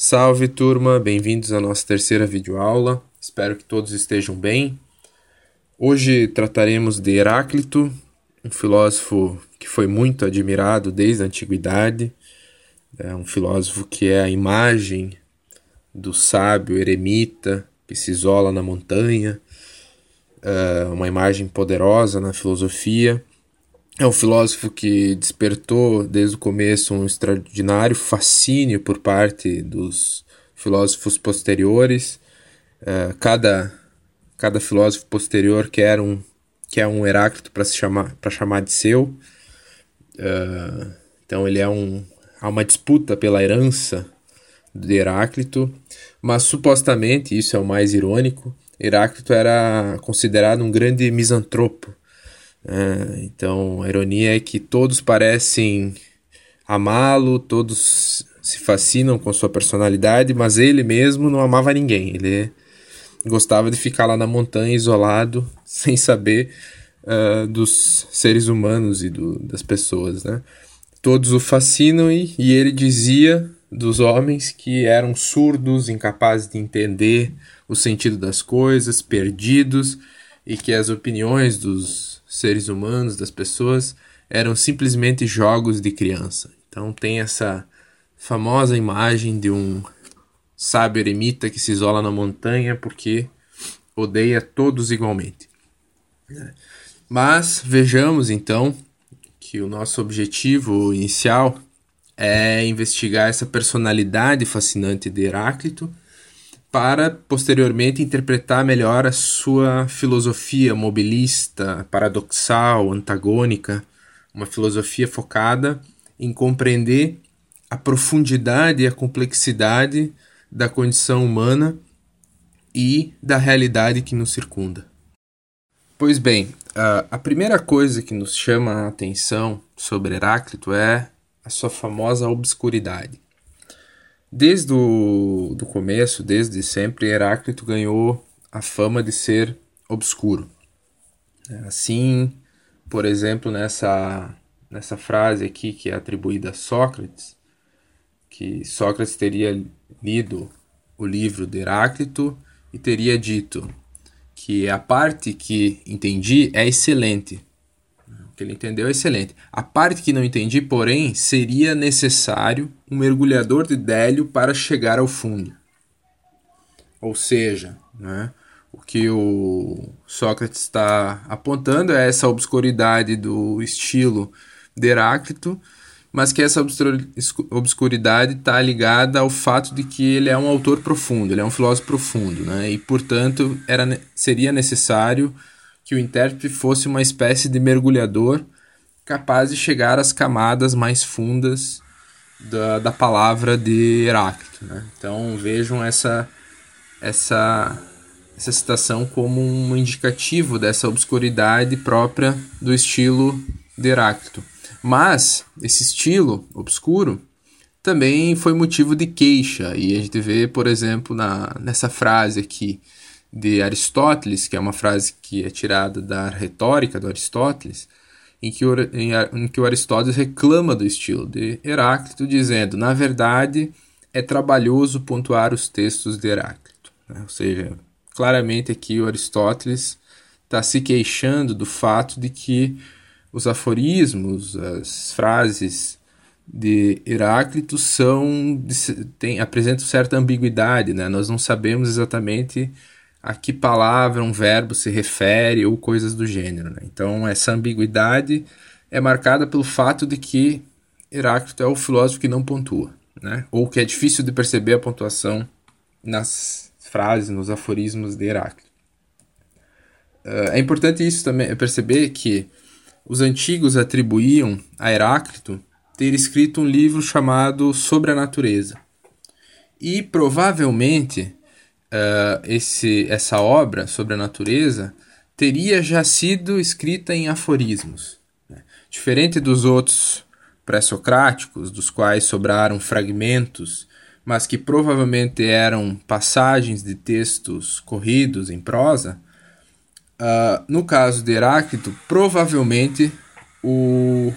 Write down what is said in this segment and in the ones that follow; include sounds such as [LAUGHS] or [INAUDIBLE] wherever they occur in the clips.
Salve turma, bem-vindos à nossa terceira videoaula. Espero que todos estejam bem. Hoje trataremos de Heráclito, um filósofo que foi muito admirado desde a antiguidade. É um filósofo que é a imagem do sábio eremita que se isola na montanha, é uma imagem poderosa na filosofia. É um filósofo que despertou desde o começo um extraordinário fascínio por parte dos filósofos posteriores. Uh, cada, cada filósofo posterior quer um, quer um Heráclito para chamar, chamar de seu. Uh, então ele é um, há uma disputa pela herança de Heráclito, mas supostamente, isso é o mais irônico, Heráclito era considerado um grande misantropo é, então, a ironia é que todos parecem amá-lo, todos se fascinam com sua personalidade, mas ele mesmo não amava ninguém. Ele gostava de ficar lá na montanha isolado, [LAUGHS] sem saber uh, dos seres humanos e do, das pessoas, né? Todos o fascinam e, e ele dizia dos homens que eram surdos, incapazes de entender o sentido das coisas, perdidos e que as opiniões dos seres humanos, das pessoas, eram simplesmente jogos de criança. Então tem essa famosa imagem de um sábio eremita que se isola na montanha porque odeia todos igualmente. Mas vejamos então que o nosso objetivo inicial é investigar essa personalidade fascinante de Heráclito para posteriormente interpretar melhor a sua filosofia mobilista, paradoxal, antagônica, uma filosofia focada em compreender a profundidade e a complexidade da condição humana e da realidade que nos circunda. Pois bem, a primeira coisa que nos chama a atenção sobre Heráclito é a sua famosa obscuridade. Desde o do começo, desde sempre, Heráclito ganhou a fama de ser obscuro. Assim, por exemplo, nessa, nessa frase aqui que é atribuída a Sócrates, que Sócrates teria lido o livro de Heráclito e teria dito que a parte que entendi é excelente, que ele entendeu é excelente. A parte que não entendi, porém, seria necessário um mergulhador de Délio para chegar ao fundo. Ou seja, né, o que o Sócrates está apontando é essa obscuridade do estilo de Heráclito, mas que essa obscuridade está ligada ao fato de que ele é um autor profundo, ele é um filósofo profundo, né? e portanto era, seria necessário que o intérprete fosse uma espécie de mergulhador capaz de chegar às camadas mais fundas da, da palavra de Heráclito. Né? Então vejam essa, essa, essa citação como um indicativo dessa obscuridade própria do estilo de Heráclito. Mas esse estilo obscuro também foi motivo de queixa, e a gente vê, por exemplo, na, nessa frase aqui de Aristóteles, que é uma frase que é tirada da retórica do Aristóteles, em que, o, em, em que o Aristóteles reclama do estilo de Heráclito, dizendo: na verdade, é trabalhoso pontuar os textos de Heráclito. Né? Ou seja, claramente aqui o Aristóteles está se queixando do fato de que os aforismos, as frases de Heráclito são tem, apresentam certa ambiguidade, né? Nós não sabemos exatamente a que palavra um verbo se refere ou coisas do gênero. Né? Então, essa ambiguidade é marcada pelo fato de que Heráclito é o filósofo que não pontua, né? ou que é difícil de perceber a pontuação nas frases, nos aforismos de Heráclito. Uh, é importante isso também, é perceber que os antigos atribuíam a Heráclito ter escrito um livro chamado Sobre a Natureza. E provavelmente uh, esse, essa obra sobre a natureza teria já sido escrita em aforismos. Né? Diferente dos outros pré-socráticos, dos quais sobraram fragmentos, mas que provavelmente eram passagens de textos corridos em prosa, uh, no caso de Heráclito, provavelmente o,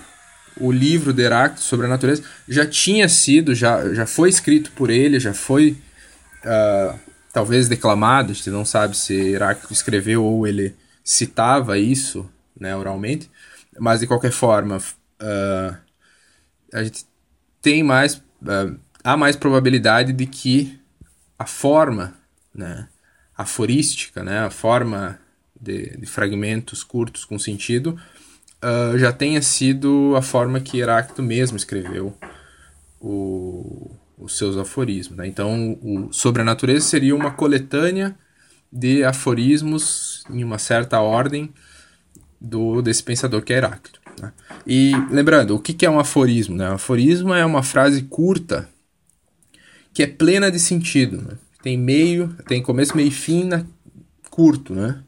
o livro de Heráclito sobre a natureza já tinha sido, já, já foi escrito por ele, já foi uh, talvez declamado, a gente não sabe se Heráclito escreveu ou ele citava isso né, oralmente, mas de qualquer forma, uh, a gente tem mais, uh, há mais probabilidade de que a forma né, aforística, né, a forma de, de fragmentos curtos com sentido, uh, já tenha sido a forma que Heráclito mesmo escreveu o, os seus aforismos. Né? Então, o Sobre a Natureza seria uma coletânea de aforismos em uma certa ordem do desse pensador que é Heráclito. Né? E lembrando, o que, que é um aforismo? Né? Um aforismo é uma frase curta que é plena de sentido. Né? Tem meio, tem começo, meio e fim na, curto, né?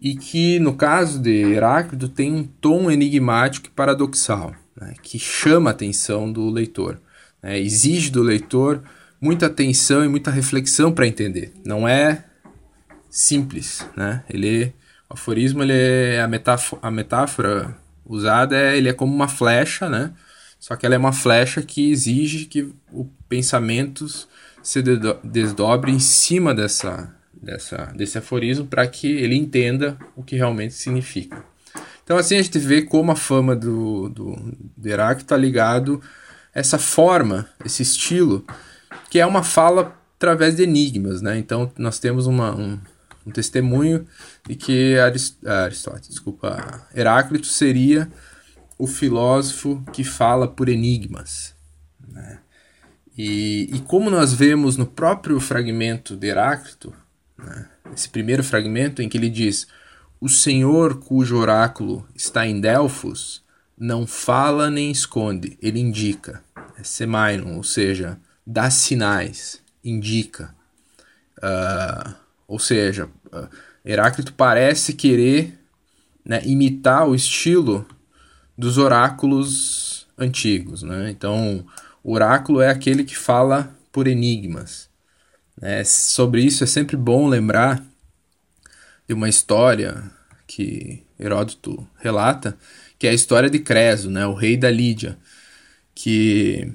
e que, no caso de Heráclito, tem um tom enigmático e paradoxal, né, que chama a atenção do leitor. Né, exige do leitor muita atenção e muita reflexão para entender. Não é simples. Né? Ele, o aforismo, ele é a, metáfora, a metáfora usada é, ele é como uma flecha, né? só que ela é uma flecha que exige que o pensamento se desdobre em cima dessa dessa, desse aforismo para que ele entenda o que realmente significa. Então assim a gente vê como a fama do, do, do Heráclito está ligado essa forma, esse estilo, que é uma fala através de enigmas, né? Então nós temos uma, um, um testemunho de que Arist ah, Aristóteles, desculpa, Heráclito seria o filósofo que fala por enigmas. Né? E, e como nós vemos no próprio fragmento de Heráclito, né? Esse primeiro fragmento em que ele diz: O Senhor cujo oráculo está em Delfos não fala nem esconde, ele indica. É ou seja, dá sinais, indica. Uh, ou seja, uh, Heráclito parece querer né, imitar o estilo dos oráculos antigos. Né? Então, o oráculo é aquele que fala por enigmas. É, sobre isso é sempre bom lembrar de uma história que Heródoto relata, que é a história de Creso, né, o rei da Lídia, que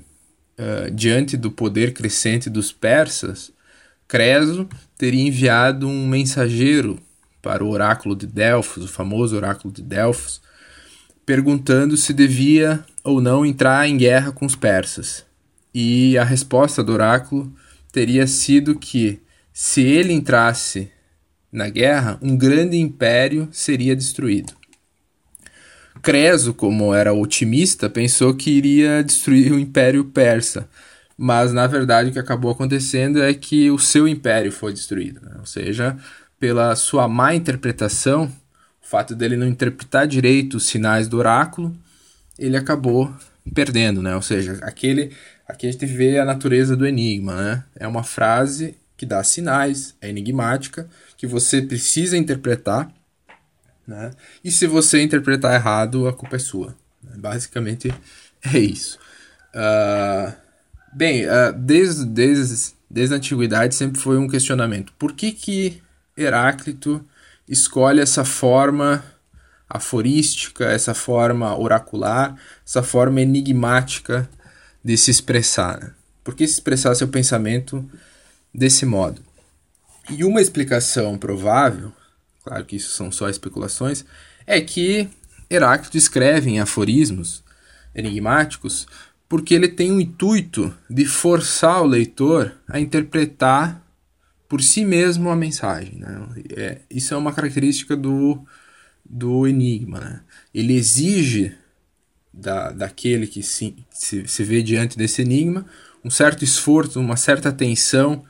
uh, diante do poder crescente dos persas, Creso teria enviado um mensageiro para o oráculo de Delfos, o famoso oráculo de Delfos, perguntando se devia ou não entrar em guerra com os persas. E a resposta do oráculo teria sido que, se ele entrasse na guerra, um grande império seria destruído. Creso, como era otimista, pensou que iria destruir o Império Persa, mas na verdade o que acabou acontecendo é que o seu império foi destruído, né? ou seja, pela sua má interpretação, o fato dele não interpretar direito os sinais do oráculo, ele acabou perdendo, né? Ou seja, aquele Aqui a gente vê a natureza do enigma, né? É uma frase que dá sinais, é enigmática, que você precisa interpretar, né? E se você interpretar errado, a culpa é sua. Basicamente [LAUGHS] é isso. Uh, bem, uh, desde, desde, desde a antiguidade sempre foi um questionamento. Por que que Heráclito escolhe essa forma aforística, essa forma oracular, essa forma enigmática de se expressar. Né? Por que se expressar seu pensamento desse modo? E uma explicação provável, claro que isso são só especulações, é que Heráclito escreve em aforismos enigmáticos porque ele tem o intuito de forçar o leitor a interpretar por si mesmo a mensagem. Né? É, isso é uma característica do, do enigma. Né? Ele exige da, daquele que se, se, se vê diante desse enigma, um certo esforço, uma certa atenção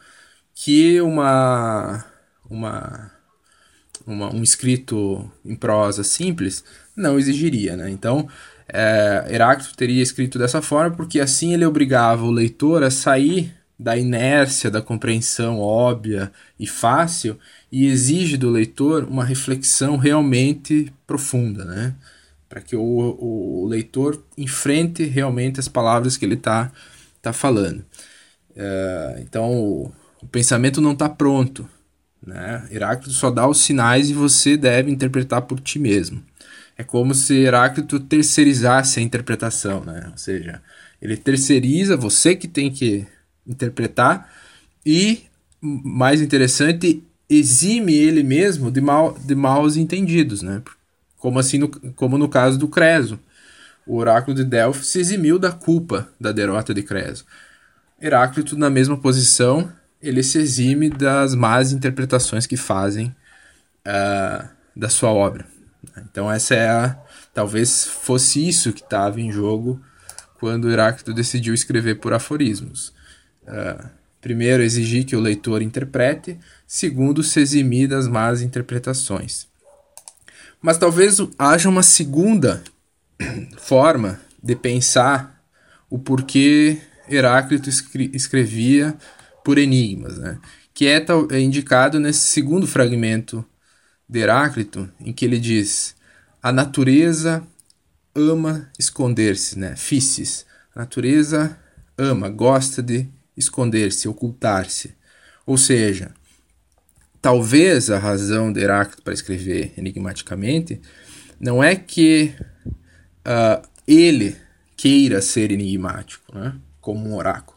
que uma, uma, uma, um escrito em prosa simples não exigiria. Né? Então, é, Heráclito teria escrito dessa forma porque assim ele obrigava o leitor a sair da inércia da compreensão óbvia e fácil e exige do leitor uma reflexão realmente profunda, né? para que o, o, leitor enfrente realmente as palavras que ele está tá falando. Uh, então, o, pensamento não está pronto. Né? Heráclito só dá os sinais e você deve interpretar por ti mesmo. É como se Heráclito terceirizasse a interpretação, né? Ou seja, ele terceiriza, você que tem que interpretar, e, mais interessante, exime ele mesmo de, mal, de maus entendidos, né? Como, assim no, como no caso do Creso. O oráculo de Delphi se eximiu da culpa da derrota de Creso. Heráclito, na mesma posição, ele se exime das más interpretações que fazem uh, da sua obra. Então essa é a, talvez fosse isso que estava em jogo quando Heráclito decidiu escrever por aforismos. Uh, primeiro, exigir que o leitor interprete, segundo, se eximir das más interpretações. Mas talvez haja uma segunda [COUGHS] forma de pensar o porquê Heráclito escrevia por enigmas, né? que é, é indicado nesse segundo fragmento de Heráclito, em que ele diz: a natureza ama esconder-se, né? Ficis. A natureza ama, gosta de esconder-se, ocultar-se. Ou seja, talvez a razão de Heráclito para escrever enigmaticamente não é que uh, ele queira ser enigmático, né? como um oráculo,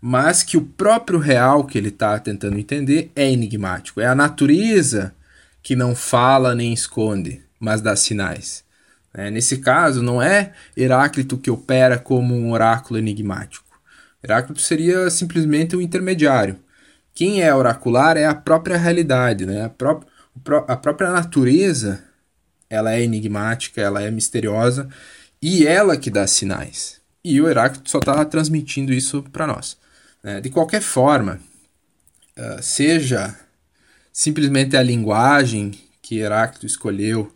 mas que o próprio real que ele está tentando entender é enigmático. É a natureza que não fala nem esconde, mas dá sinais. É, nesse caso, não é Heráclito que opera como um oráculo enigmático. Heráclito seria simplesmente um intermediário. Quem é oracular é a própria realidade, né? a, pró a própria natureza ela é enigmática, ela é misteriosa e ela que dá sinais. E o Heráclito só está transmitindo isso para nós. Né? De qualquer forma, uh, seja simplesmente a linguagem que Heráclito escolheu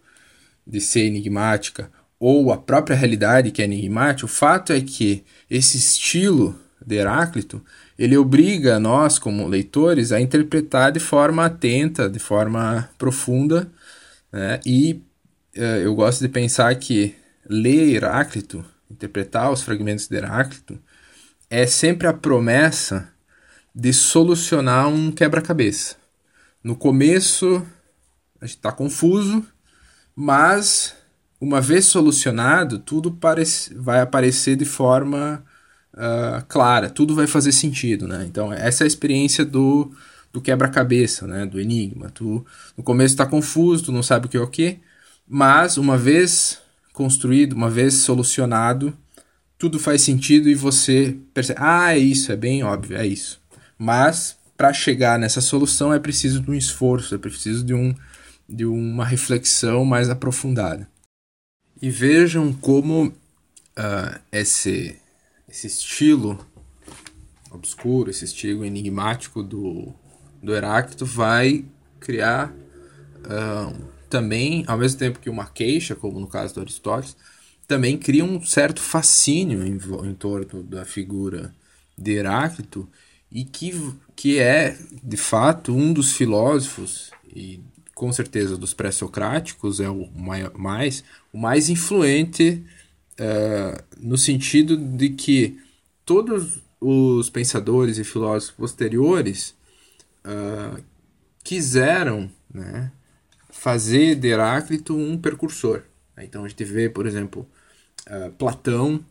de ser enigmática ou a própria realidade que é enigmática, o fato é que esse estilo de Heráclito ele obriga nós como leitores a interpretar de forma atenta, de forma profunda, né? e uh, eu gosto de pensar que ler Heráclito, interpretar os fragmentos de Heráclito, é sempre a promessa de solucionar um quebra-cabeça. No começo, a gente está confuso, mas uma vez solucionado, tudo vai aparecer de forma uh, clara, tudo vai fazer sentido, né? Então, essa é a experiência do, do quebra-cabeça, né? Do enigma. Tu, no começo está confuso, tu não sabe o que é o que, mas uma vez construído, uma vez solucionado, tudo faz sentido e você percebe, ah, é isso, é bem óbvio, é isso. Mas para chegar nessa solução é preciso de um esforço, é preciso de, um, de uma reflexão mais aprofundada. E vejam como uh, esse, esse estilo obscuro, esse estilo enigmático do, do Heráclito vai criar uh, também, ao mesmo tempo que uma queixa, como no caso do Aristóteles, também cria um certo fascínio em, em torno da figura de Heráclito e que, que é, de fato, um dos filósofos, e com certeza dos pré-socráticos, é o mais, o mais influente uh, no sentido de que todos os pensadores e filósofos posteriores uh, quiseram né, fazer de Heráclito um precursor. Então a gente vê, por exemplo, uh, Platão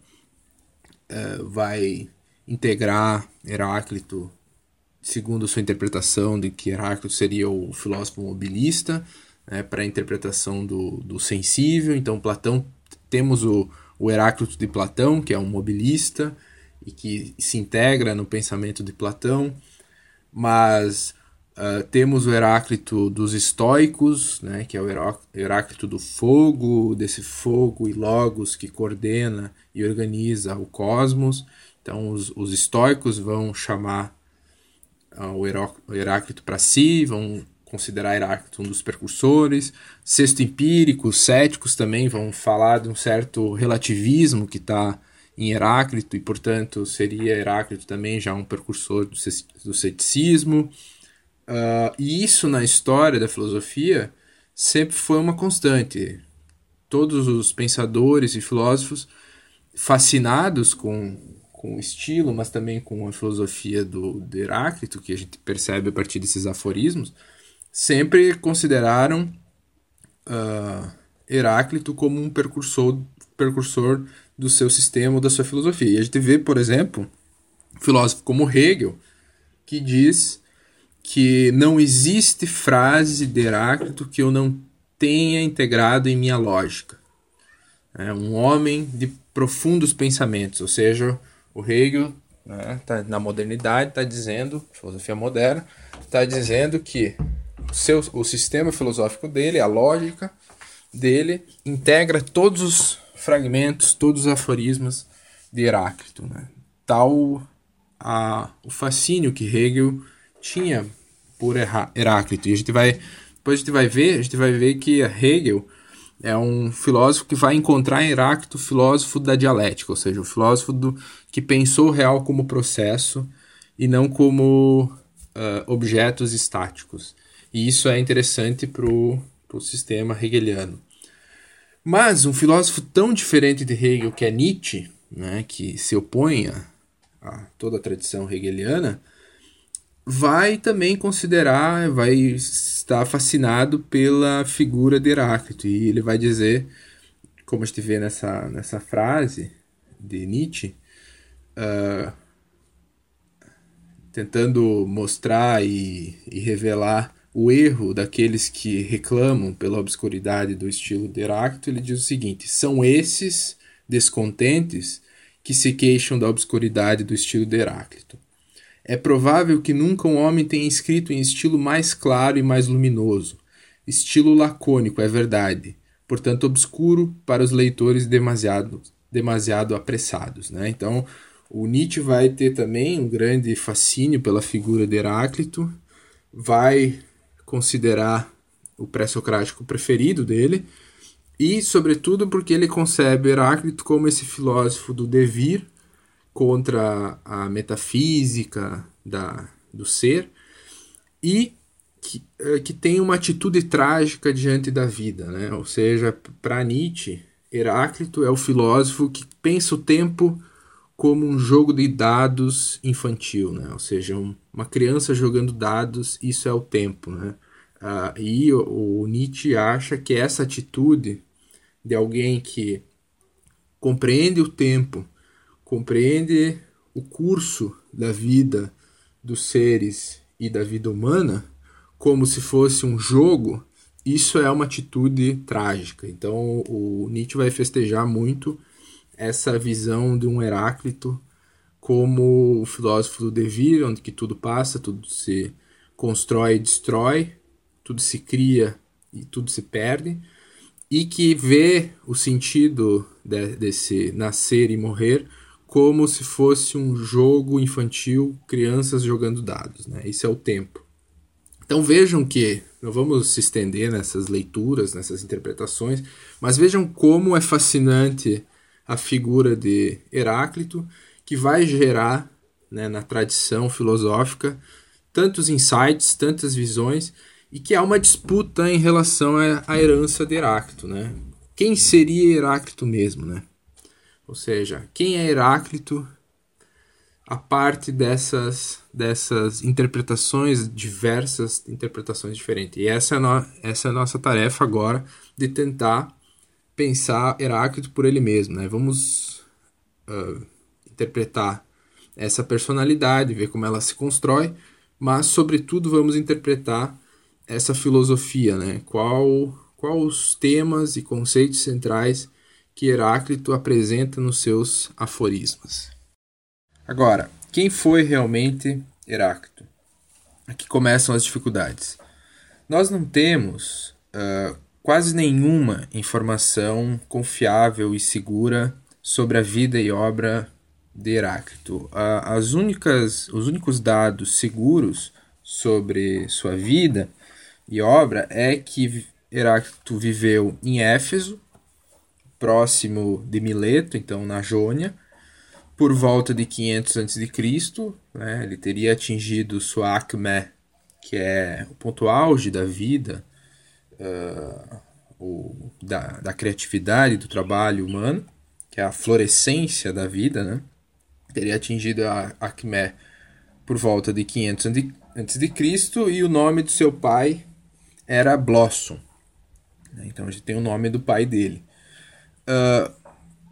vai integrar Heráclito, segundo sua interpretação de que Heráclito seria o filósofo mobilista, né, para a interpretação do, do sensível. Então, Platão, temos o, o Heráclito de Platão, que é um mobilista e que se integra no pensamento de Platão, mas uh, temos o Heráclito dos estoicos, né, que é o Heráclito do fogo, desse fogo e logos que coordena e organiza o cosmos. Então, os, os estoicos vão chamar uh, o Heráclito para si, vão considerar Heráclito um dos precursores. Sexto empírico, os céticos também vão falar de um certo relativismo que está em Heráclito e, portanto, seria Heráclito também já um precursor do, do ceticismo. Uh, e isso na história da filosofia sempre foi uma constante. Todos os pensadores e filósofos fascinados com com o estilo, mas também com a filosofia do, do Heráclito, que a gente percebe a partir desses aforismos, sempre consideraram uh, Heráclito como um precursor, precursor do seu sistema ou da sua filosofia. E a gente vê, por exemplo, um filósofo como Hegel, que diz que não existe frase de Heráclito que eu não tenha integrado em minha lógica. É um homem de profundos pensamentos, ou seja, o Hegel né, tá, na modernidade está dizendo, filosofia moderna, está dizendo que o, seu, o sistema filosófico dele, a lógica dele, integra todos os fragmentos, todos os aforismos de Heráclito. Né? Tal a, o fascínio que Hegel tinha por Heráclito. E a gente vai, depois a gente vai ver, a gente vai ver que Hegel é um filósofo que vai encontrar em Heráclito filósofo da dialética, ou seja, o filósofo do, que pensou o real como processo e não como uh, objetos estáticos. E isso é interessante para o sistema hegeliano. Mas um filósofo tão diferente de Hegel, que é Nietzsche, né, que se opõe a, a toda a tradição hegeliana, vai também considerar, vai estar fascinado pela figura de Heráclito. E ele vai dizer, como a gente vê nessa, nessa frase de Nietzsche, uh, tentando mostrar e, e, revelar o erro daqueles que reclamam pela obscuridade do estilo de Heráclito, ele diz o seguinte: são esses descontentes que se queixam da obscuridade do estilo de Heráclito. É provável que nunca um homem tenha escrito em estilo mais claro e mais luminoso. Estilo lacônico, é verdade, portanto obscuro para os leitores demasiado, demasiado apressados. Né? Então, o Nietzsche vai ter também um grande fascínio pela figura de Heráclito, vai considerar o pré-socrático preferido dele, e, sobretudo, porque ele concebe Heráclito como esse filósofo do devir, contra a metafísica da, do ser e que, eh, que tem uma atitude trágica diante da vida, né? Ou seja, para Nietzsche, Heráclito é o filósofo que pensa o tempo como um jogo de dados infantil, né? Ou seja, um, uma criança jogando dados, isso é o tempo, né? Ah, e o, o Nietzsche acha que essa atitude de alguém que compreende o tempo compreende o curso da vida dos seres e da vida humana como se fosse um jogo, isso é uma atitude trágica. Então o Nietzsche vai festejar muito essa visão de um Heráclito como o filósofo do devir, onde que tudo passa, tudo se constrói e destrói, tudo se cria e tudo se perde, e que vê o sentido de, desse nascer e morrer como se fosse um jogo infantil, crianças jogando dados. Né? Esse é o tempo. Então vejam que, não vamos se estender nessas leituras, nessas interpretações, mas vejam como é fascinante a figura de Heráclito, que vai gerar né, na tradição filosófica tantos insights, tantas visões, e que há uma disputa em relação à herança de Heráclito. Né? Quem seria Heráclito mesmo? Né? Ou seja, quem é Heráclito, a parte dessas, dessas interpretações, diversas interpretações diferentes. E essa é, no, essa é a nossa tarefa agora, de tentar pensar Heráclito por ele mesmo. Né? Vamos uh, interpretar essa personalidade, ver como ela se constrói, mas, sobretudo, vamos interpretar essa filosofia, né? Qual, qual os temas e conceitos centrais que Heráclito apresenta nos seus aforismos. Agora, quem foi realmente Heráclito? Aqui começam as dificuldades. Nós não temos uh, quase nenhuma informação confiável e segura sobre a vida e obra de Heráclito. As únicas, os únicos dados seguros sobre sua vida e obra é que Heráclito viveu em Éfeso, próximo de Mileto, então na Jônia, por volta de 500 a.C. Né, ele teria atingido sua acme, que é o ponto auge da vida, uh, o, da, da criatividade, do trabalho humano, que é a florescência da vida, né? teria atingido a acme por volta de 500 a.C. e o nome do seu pai era Blossom. Né? Então a gente tem o nome do pai dele. Uh,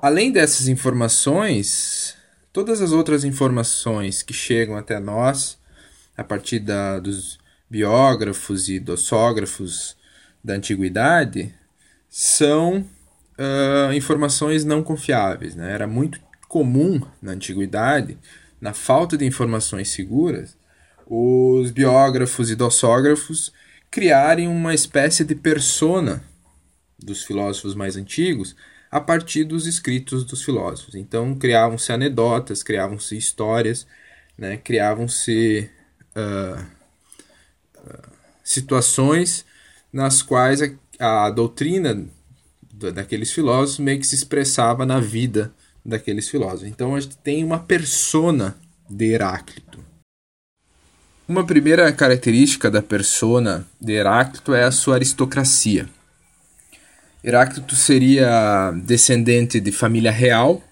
além dessas informações, todas as outras informações que chegam até nós a partir da, dos biógrafos e dossógrafos da antiguidade são uh, informações não confiáveis. Né? Era muito comum na antiguidade, na falta de informações seguras, os biógrafos e dossógrafos criarem uma espécie de persona dos filósofos mais antigos a partir dos escritos dos filósofos. Então criavam-se anedotas, criavam-se histórias, né? criavam-se uh, situações nas quais a, a doutrina daqueles filósofos meio que se expressava na vida daqueles filósofos. Então a gente tem uma persona de Heráclito. Uma primeira característica da persona de Heráclito é a sua aristocracia. Heráclito seria descendente de família real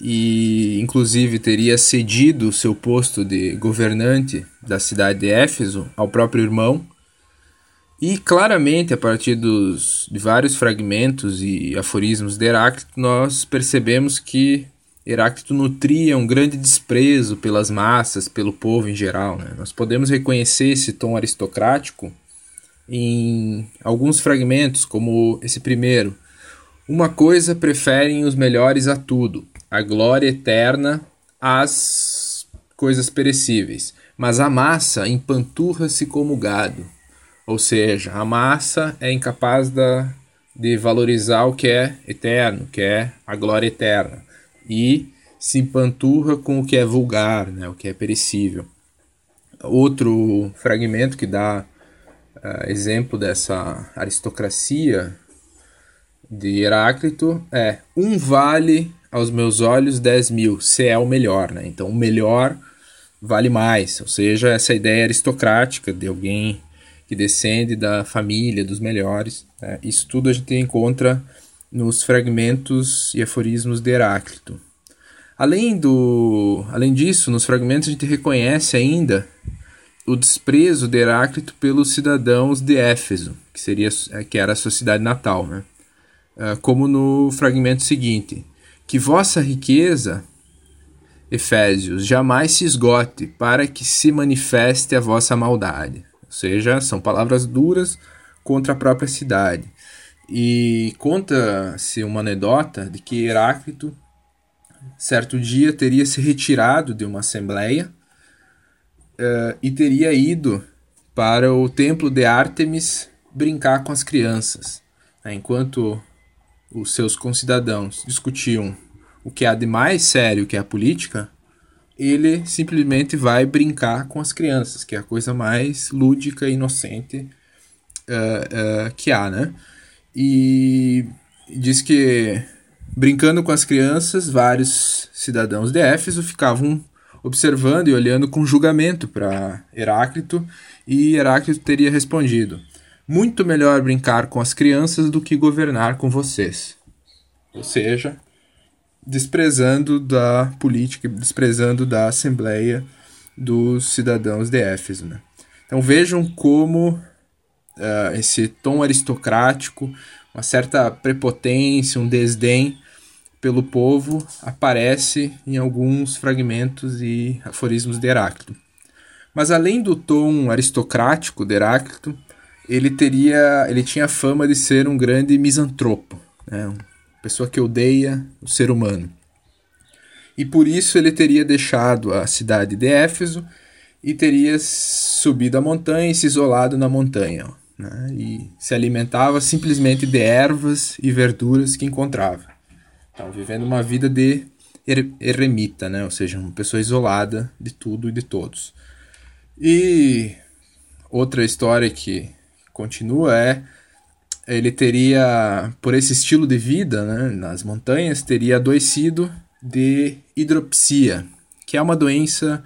e, inclusive, teria cedido seu posto de governante da cidade de Éfeso ao próprio irmão. E claramente, a partir dos, de vários fragmentos e aforismos de Heráclito, nós percebemos que Heráclito nutria um grande desprezo pelas massas, pelo povo em geral. Né? Nós podemos reconhecer esse tom aristocrático em alguns fragmentos, como esse primeiro. Uma coisa preferem os melhores a tudo, a glória eterna às coisas perecíveis, mas a massa empanturra-se como gado. Ou seja, a massa é incapaz da, de valorizar o que é eterno, que é a glória eterna e se empanturra com o que é vulgar, né, o que é perecível. Outro fragmento que dá uh, exemplo dessa aristocracia de Heráclito é um vale aos meus olhos dez mil, se é o melhor, né? Então o melhor vale mais, ou seja, essa ideia aristocrática de alguém que descende da família dos melhores, né? isso tudo a gente encontra nos fragmentos e aforismos de Heráclito. Além, do, além disso, nos fragmentos a gente reconhece ainda o desprezo de Heráclito pelos cidadãos de Éfeso, que, seria, que era a sua cidade natal, né? Ah, como no fragmento seguinte: Que vossa riqueza, Efésios, jamais se esgote, para que se manifeste a vossa maldade. Ou seja, são palavras duras contra a própria cidade. E conta-se uma anedota de que Heráclito, certo dia, teria se retirado de uma assembleia uh, e teria ido para o templo de Ártemis brincar com as crianças. Né? Enquanto os seus concidadãos discutiam o que há de mais sério, que é a política, ele simplesmente vai brincar com as crianças, que é a coisa mais lúdica e inocente uh, uh, que há, né? e diz que brincando com as crianças, vários cidadãos de Éfeso ficavam observando e olhando com julgamento para Heráclito, e Heráclito teria respondido: Muito melhor brincar com as crianças do que governar com vocês. Ou seja, desprezando da política, desprezando da assembleia dos cidadãos de Éfeso. Né? Então vejam como uh, esse tom aristocrático, uma certa prepotência, um desdém pelo povo aparece em alguns fragmentos e aforismos de Heráclito. Mas além do tom aristocrático de Heráclito, ele teria, ele tinha fama de ser um grande misantropo, né? uma pessoa que odeia o ser humano. E por isso ele teria deixado a cidade de Éfeso e teria subido a montanha e se isolado na montanha né? e se alimentava simplesmente de ervas e verduras que encontrava. Então, vivendo uma vida de er eremita, né? ou seja, uma pessoa isolada de tudo e de todos. E outra história que continua é ele teria, por esse estilo de vida né, nas montanhas, teria adoecido de hidropsia, que é uma doença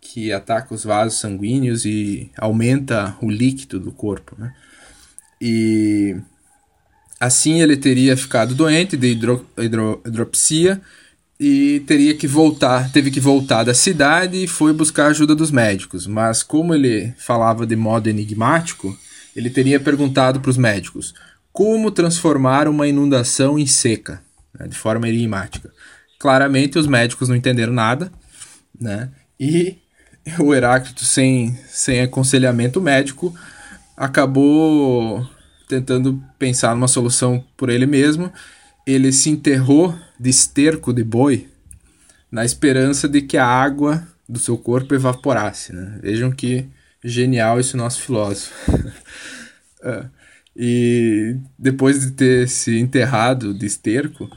que ataca os vasos sanguíneos e aumenta o líquido do corpo. Né? E assim ele teria ficado doente de hidro, hidro, hidropsia e teria que voltar, teve que voltar da cidade e foi buscar a ajuda dos médicos. Mas como ele falava de modo enigmático, ele teria perguntado para os médicos como transformar uma inundação em seca, né, de forma enigmática. Claramente os médicos não entenderam nada, né? E o Heráclito, sem, sem aconselhamento médico, acabou tentando pensar numa solução por ele mesmo. Ele se enterrou de esterco de boi na esperança de que a água do seu corpo evaporasse. Né? Vejam que genial esse nosso filósofo. é. [LAUGHS] E depois de ter se enterrado de esterco,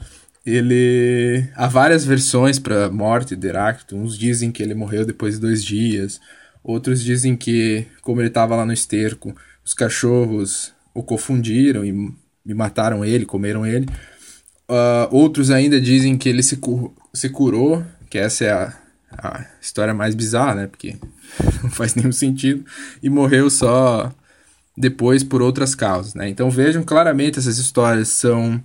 ele há várias versões para a morte de Heráclito. Uns dizem que ele morreu depois de dois dias, outros dizem que, como ele estava lá no esterco, os cachorros o confundiram e, e mataram ele, comeram ele. Uh, outros ainda dizem que ele se, cu se curou, que essa é a, a história mais bizarra, né? Porque [LAUGHS] não faz nenhum sentido. E morreu só depois por outras causas, né? Então vejam claramente essas histórias são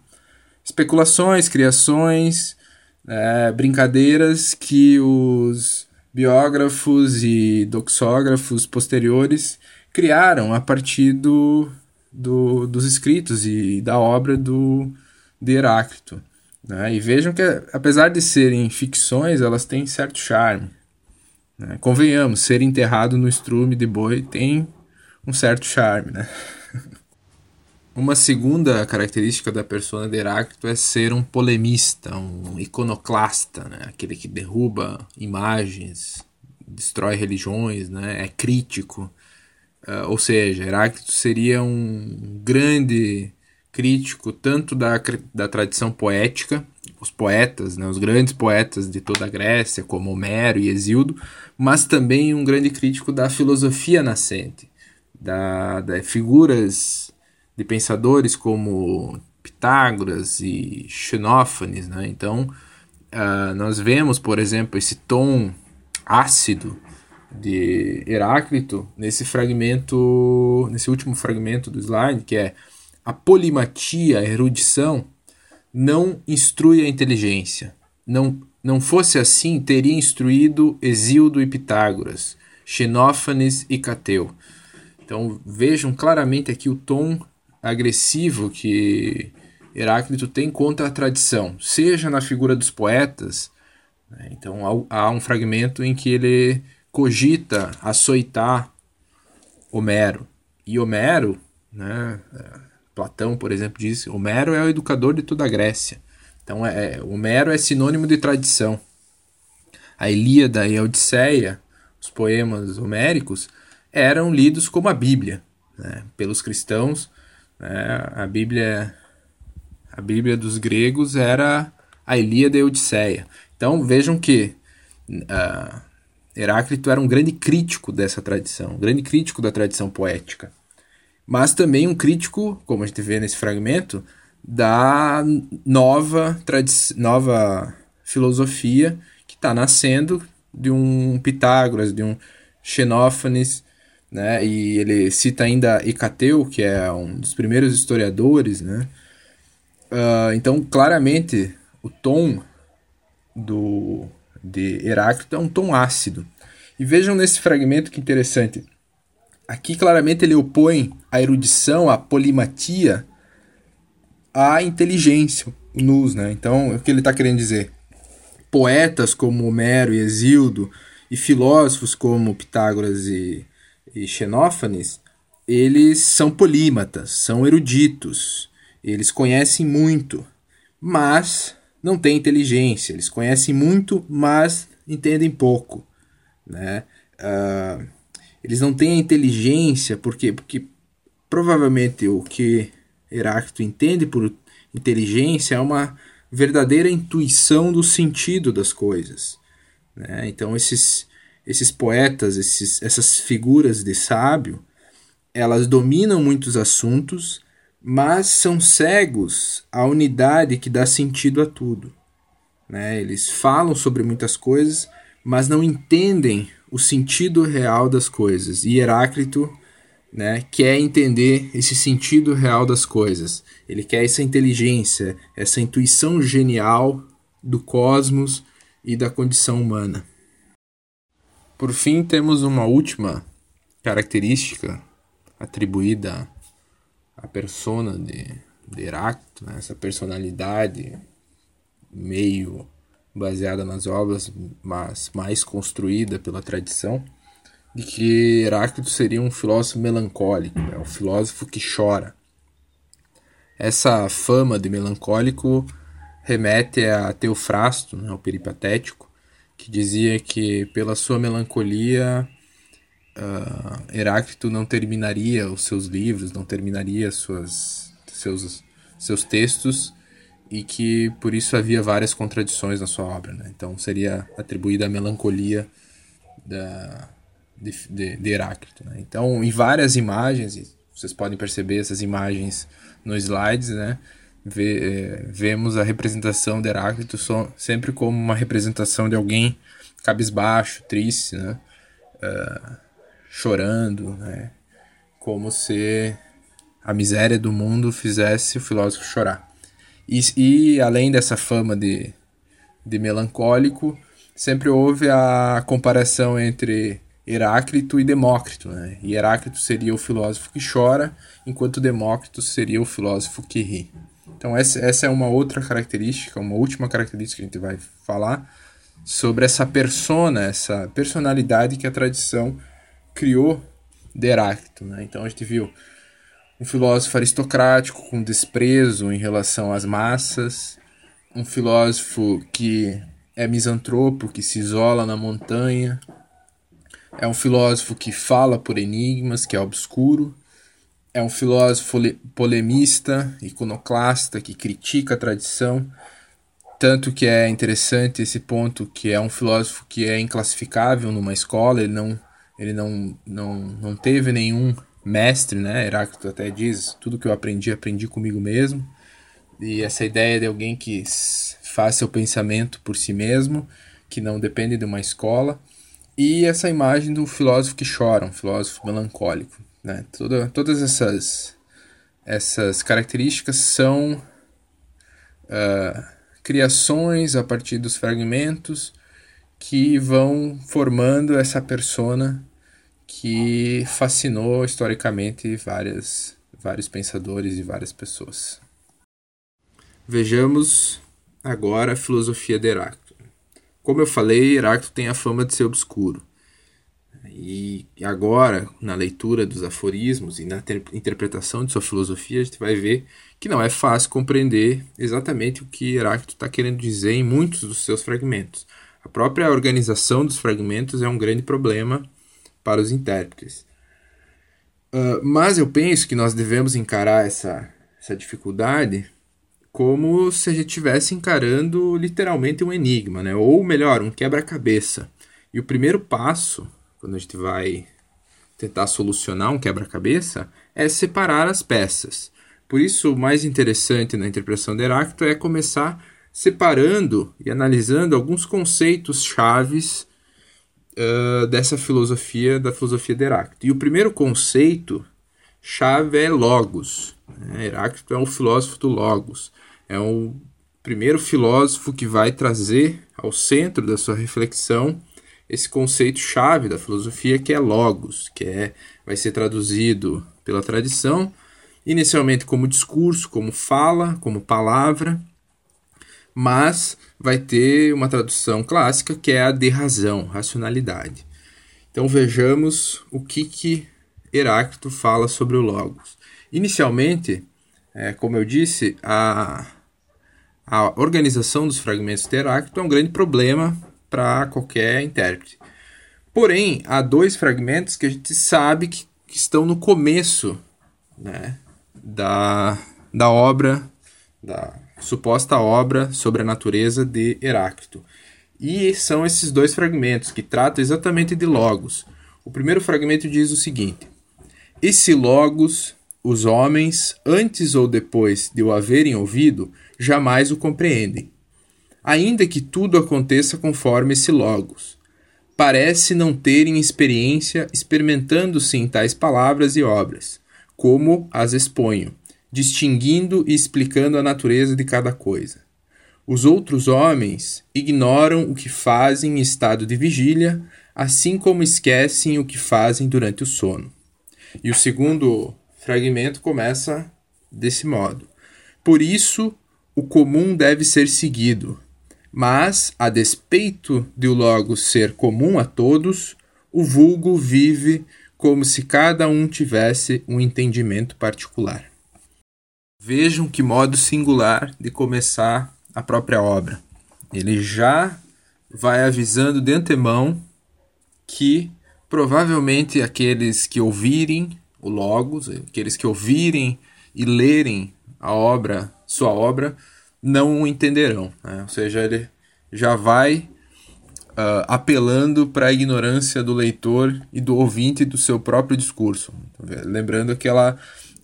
especulações, criações, é, brincadeiras que os biógrafos e doxógrafos posteriores criaram a partir do, do, dos escritos e da obra do, de Heráclito. Né? E vejam que, apesar de serem ficções, elas têm certo charme. Né? Convenhamos, ser enterrado no estrume de boi tem um certo charme. Né? [LAUGHS] Uma segunda característica da persona de Heráclito é ser um polemista, um iconoclasta, né? aquele que derruba imagens, destrói religiões, né? é crítico. Uh, ou seja, Heráclito seria um grande crítico tanto da, da tradição poética, os poetas, né, os grandes poetas de toda a Grécia, como Homero e Hesíodo, mas também um grande crítico da filosofia nascente, da, da figuras de pensadores como Pitágoras e Xenófanes. Né? Então, uh, nós vemos, por exemplo, esse tom ácido de Heráclito nesse fragmento, nesse último fragmento do slide, que é a polimatia, a erudição, não instrui a inteligência. Não, não fosse assim, teria instruído Exildo e Pitágoras, Xenófanes e Cateu. Então vejam claramente aqui o tom agressivo que Heráclito tem contra a tradição, seja na figura dos poetas. Né? Então há um fragmento em que ele cogita açoitar Homero. E Homero, né, Platão, por exemplo, diz Homero é o educador de toda a Grécia. Então, é, é, Homero é sinônimo de tradição. A Ilíada e a Odisseia, os poemas homéricos, eram lidos como a Bíblia né, pelos cristãos. Né, a Bíblia a Bíblia dos gregos era a Ilíada e a Odisseia. Então vejam que uh, Heráclito era um grande crítico dessa tradição, um grande crítico da tradição poética mas também um crítico, como a gente vê nesse fragmento, da nova, nova filosofia que está nascendo de um Pitágoras, de um Xenófanes, né? E ele cita ainda Hecateu, que é um dos primeiros historiadores, né? Uh, então, claramente, o tom do, de Heráclito é um tom ácido. E vejam nesse fragmento que interessante. Aqui claramente ele opõe a erudição, a polimatia à inteligência, o nous, né? Então, o que ele está querendo dizer? Poetas como Homero e Exildo e filósofos como Pitágoras e, e Xenófanes, eles são polímatas, são eruditos, eles conhecem muito, mas não têm inteligência. Eles conhecem muito, mas entendem pouco, né? Uh, eles não têm a inteligência, porque, porque provavelmente o que Heráclito entende por inteligência é uma verdadeira intuição do sentido das coisas. Né? Então, esses, esses poetas, esses, essas figuras de sábio, elas dominam muitos assuntos, mas são cegos à unidade que dá sentido a tudo. Né? Eles falam sobre muitas coisas, mas não entendem o sentido real das coisas. E Heráclito né, quer entender esse sentido real das coisas. Ele quer essa inteligência, essa intuição genial do cosmos e da condição humana. Por fim, temos uma última característica atribuída à persona de, de Heráclito, né? essa personalidade meio baseada nas obras, mas mais construída pela tradição, de que Heráclito seria um filósofo melancólico, né? um filósofo que chora. Essa fama de melancólico remete a Teofrasto, né, o peripatético, que dizia que pela sua melancolia uh, Heráclito não terminaria os seus livros, não terminaria suas, seus, seus textos e que por isso havia várias contradições na sua obra. Né? Então seria atribuída a melancolia da, de, de, de Heráclito. Né? Então, em várias imagens, vocês podem perceber essas imagens nos slides, né? Vê, é, vemos a representação de Heráclito sempre como uma representação de alguém cabisbaixo, triste, né? Uh, chorando, né? Como se a miséria do mundo fizesse o filósofo chorar. E, e além dessa fama de, de melancólico, sempre houve a comparação entre Heráclito e Demócrito. Né? E Heráclito seria o filósofo que chora, enquanto Demócrito seria o filósofo que ri. Então, essa, essa é uma outra característica, uma última característica que a gente vai falar sobre essa persona, essa personalidade que a tradição criou de Heráclito. Né? Então, a gente viu um filósofo aristocrático com desprezo em relação às massas, um filósofo que é misantropo, que se isola na montanha, é um filósofo que fala por enigmas, que é obscuro, é um filósofo polemista, iconoclasta, que critica a tradição, tanto que é interessante esse ponto que é um filósofo que é inclassificável numa escola, ele não, ele não, não, não teve nenhum mestre, né? Heráclito até diz: tudo que eu aprendi, aprendi comigo mesmo. E essa ideia de alguém que faz seu pensamento por si mesmo, que não depende de uma escola. E essa imagem do filósofo que chora, um filósofo melancólico. Né? Toda, todas essas, essas características são uh, criações a partir dos fragmentos que vão formando essa persona que fascinou historicamente várias, vários pensadores e várias pessoas. Vejamos agora a filosofia de Heráclito. Como eu falei, Heráclito tem a fama de ser obscuro. E agora, na leitura dos aforismos e na interpretação de sua filosofia, a gente vai ver que não é fácil compreender exatamente o que Heráclito está querendo dizer em muitos dos seus fragmentos. A própria organização dos fragmentos é um grande problema para os intérpretes. Uh, mas eu penso que nós devemos encarar essa, essa dificuldade como se a gente estivesse encarando literalmente um enigma, né? ou melhor, um quebra-cabeça. E o primeiro passo, quando a gente vai tentar solucionar um quebra-cabeça, é separar as peças. Por isso, o mais interessante na interpretação de Heráclito é começar separando e analisando alguns conceitos chaves dessa filosofia, da filosofia de Heráclito. E o primeiro conceito chave é logos. Né? Heráclito é um filósofo do logos. É o primeiro filósofo que vai trazer ao centro da sua reflexão esse conceito chave da filosofia que é logos, que é vai ser traduzido pela tradição inicialmente como discurso, como fala, como palavra, mas vai ter uma tradução clássica que é a de razão, racionalidade. Então vejamos o que, que Heráclito fala sobre o Logos. Inicialmente, é, como eu disse, a, a organização dos fragmentos de Heráclito é um grande problema para qualquer intérprete. Porém, há dois fragmentos que a gente sabe que, que estão no começo né, da, da obra, da suposta obra sobre a natureza de Heráclito. E são esses dois fragmentos que tratam exatamente de Logos. O primeiro fragmento diz o seguinte: Esse Logos, os homens, antes ou depois de o haverem ouvido, jamais o compreendem. Ainda que tudo aconteça conforme esse Logos. Parece não terem experiência experimentando-se em tais palavras e obras, como as exponho, distinguindo e explicando a natureza de cada coisa. Os outros homens ignoram o que fazem em estado de vigília, assim como esquecem o que fazem durante o sono. E o segundo fragmento começa desse modo: Por isso, o comum deve ser seguido, mas, a despeito de o Logos ser comum a todos, o vulgo vive como se cada um tivesse um entendimento particular. Vejam que modo singular de começar a própria obra. Ele já vai avisando de antemão que provavelmente aqueles que ouvirem o Logos, aqueles que ouvirem e lerem a obra, sua obra, não o entenderão. Né? Ou seja, ele já vai uh, apelando para a ignorância do leitor e do ouvinte do seu próprio discurso. Lembrando aquela,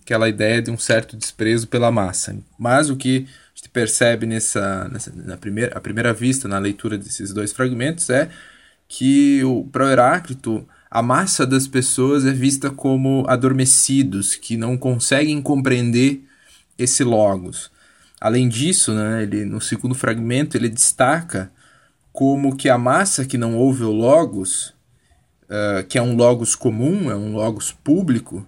aquela ideia de um certo desprezo pela massa. Mas o que a gente percebe nessa, nessa na primeira, a primeira vista, na leitura desses dois fragmentos, é que para o Heráclito a massa das pessoas é vista como adormecidos, que não conseguem compreender esse logos. Além disso, né, ele, no segundo fragmento, ele destaca como que a massa que não ouve o logos, uh, que é um logos comum, é um logos público,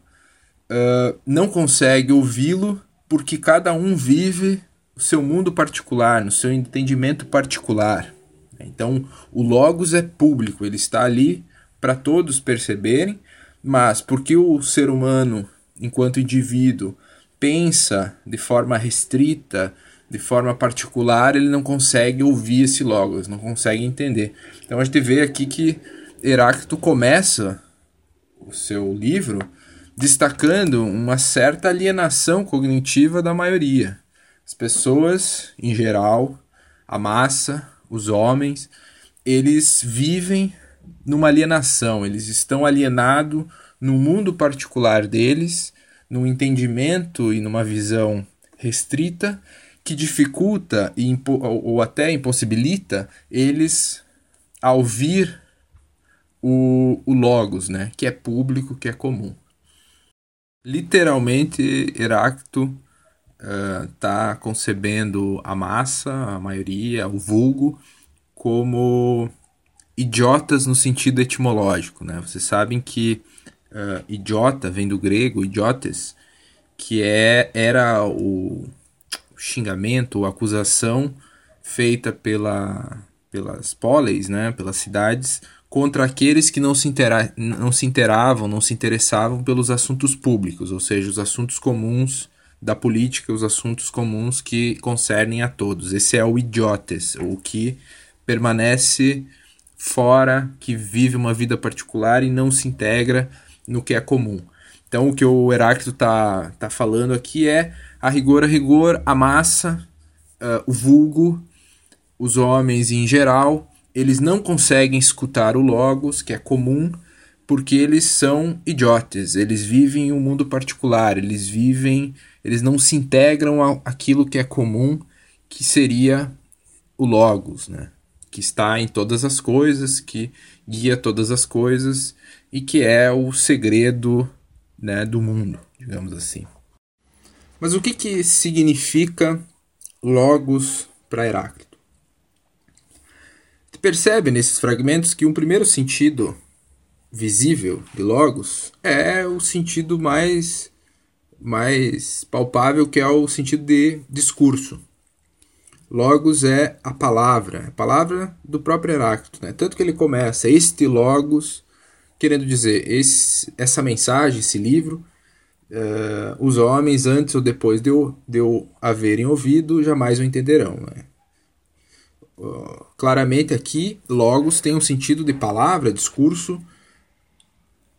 uh, não consegue ouvi-lo porque cada um vive o seu mundo particular, no seu entendimento particular. Então, o logos é público, ele está ali para todos perceberem, mas porque o ser humano, enquanto indivíduo, pensa de forma restrita, de forma particular, ele não consegue ouvir esse logos, não consegue entender. Então a gente vê aqui que Heráclito começa o seu livro destacando uma certa alienação cognitiva da maioria. As pessoas, em geral, a massa, os homens, eles vivem numa alienação, eles estão alienados no mundo particular deles, num entendimento e numa visão restrita que dificulta e ou até impossibilita eles a ouvir o, o logos, né, que é público, que é comum. Literalmente, Heráclito está uh, concebendo a massa, a maioria, o vulgo, como idiotas no sentido etimológico. Né? Vocês sabem que uh, idiota vem do grego idiotes, que é, era o xingamento ou acusação feita pela, pelas poleis, né? pelas cidades, contra aqueles que não se, intera não se interavam, não se interessavam pelos assuntos públicos, ou seja, os assuntos comuns da política, os assuntos comuns que concernem a todos. Esse é o idiotes, o que permanece fora, que vive uma vida particular e não se integra no que é comum. Então, o que o Heráclito está tá falando aqui é, a rigor, a rigor, a massa, uh, o vulgo, os homens em geral, eles não conseguem escutar o Logos, que é comum, porque eles são idiotas, eles vivem um mundo particular, eles vivem, eles não se integram àquilo que é comum, que seria o Logos, né? que está em todas as coisas, que guia todas as coisas e que é o segredo né, do mundo, digamos assim. Mas o que, que significa logos para Heráclito? Percebe nesses fragmentos que um primeiro sentido visível de logos é o sentido mais mais palpável que é o sentido de discurso. Logos é a palavra, a palavra do próprio Heráclito. Né? Tanto que ele começa este Logos, querendo dizer, esse, essa mensagem, esse livro, uh, os homens, antes ou depois de eu, de eu haverem ouvido, jamais o entenderão. Né? Claramente aqui, Logos tem um sentido de palavra, discurso,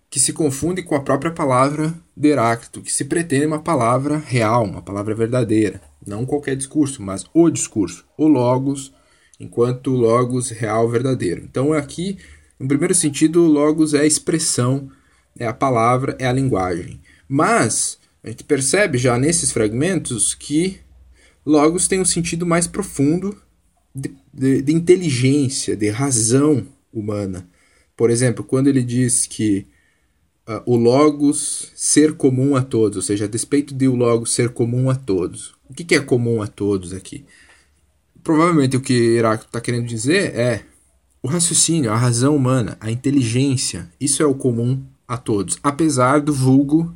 que se confunde com a própria palavra de Heráclito, que se pretende uma palavra real, uma palavra verdadeira. Não qualquer discurso, mas o discurso, o logos, enquanto logos real verdadeiro. Então aqui, no primeiro sentido, logos é a expressão, é a palavra, é a linguagem. Mas a gente percebe já nesses fragmentos que logos tem um sentido mais profundo de, de, de inteligência, de razão humana. Por exemplo, quando ele diz que uh, o logos ser comum a todos, ou seja, a despeito de o logos ser comum a todos. O que, que é comum a todos aqui? Provavelmente o que Heráclito está querendo dizer é o raciocínio, a razão humana, a inteligência. Isso é o comum a todos, apesar do vulgo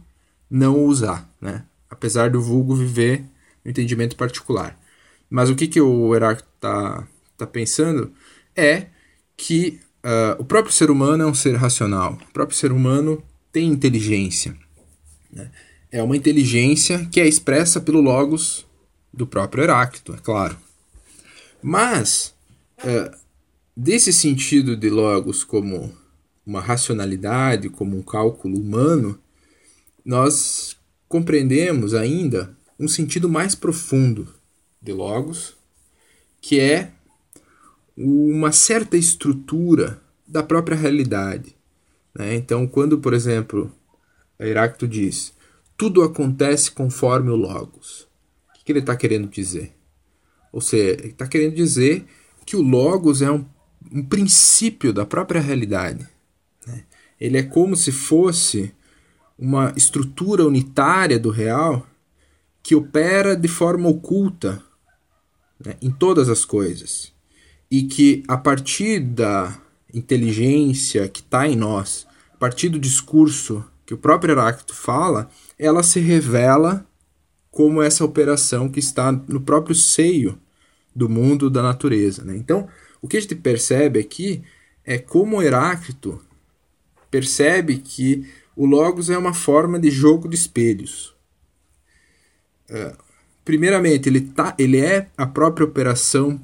não usar, né? apesar do vulgo viver no entendimento particular. Mas o que, que o Heráclito está tá pensando é que uh, o próprio ser humano é um ser racional, o próprio ser humano tem inteligência. Né? É uma inteligência que é expressa pelo logos do próprio Heráclito, é claro. Mas, uh, desse sentido de logos como uma racionalidade, como um cálculo humano, nós compreendemos ainda um sentido mais profundo de logos, que é uma certa estrutura da própria realidade. Né? Então, quando, por exemplo, Heráclito diz tudo acontece conforme o logos, o que, ele está querendo dizer? Ou seja, ele está querendo dizer que o logos é um, um princípio da própria realidade. Né? Ele é como se fosse uma estrutura unitária do real que opera de forma oculta né, em todas as coisas e que a partir da inteligência que está em nós, a partir do discurso que o próprio Heráclito fala, ela se revela como essa operação que está no próprio seio do mundo da natureza. Né? Então, o que a gente percebe aqui é como Heráclito percebe que o Logos é uma forma de jogo de espelhos. Primeiramente, ele, tá, ele é a própria operação,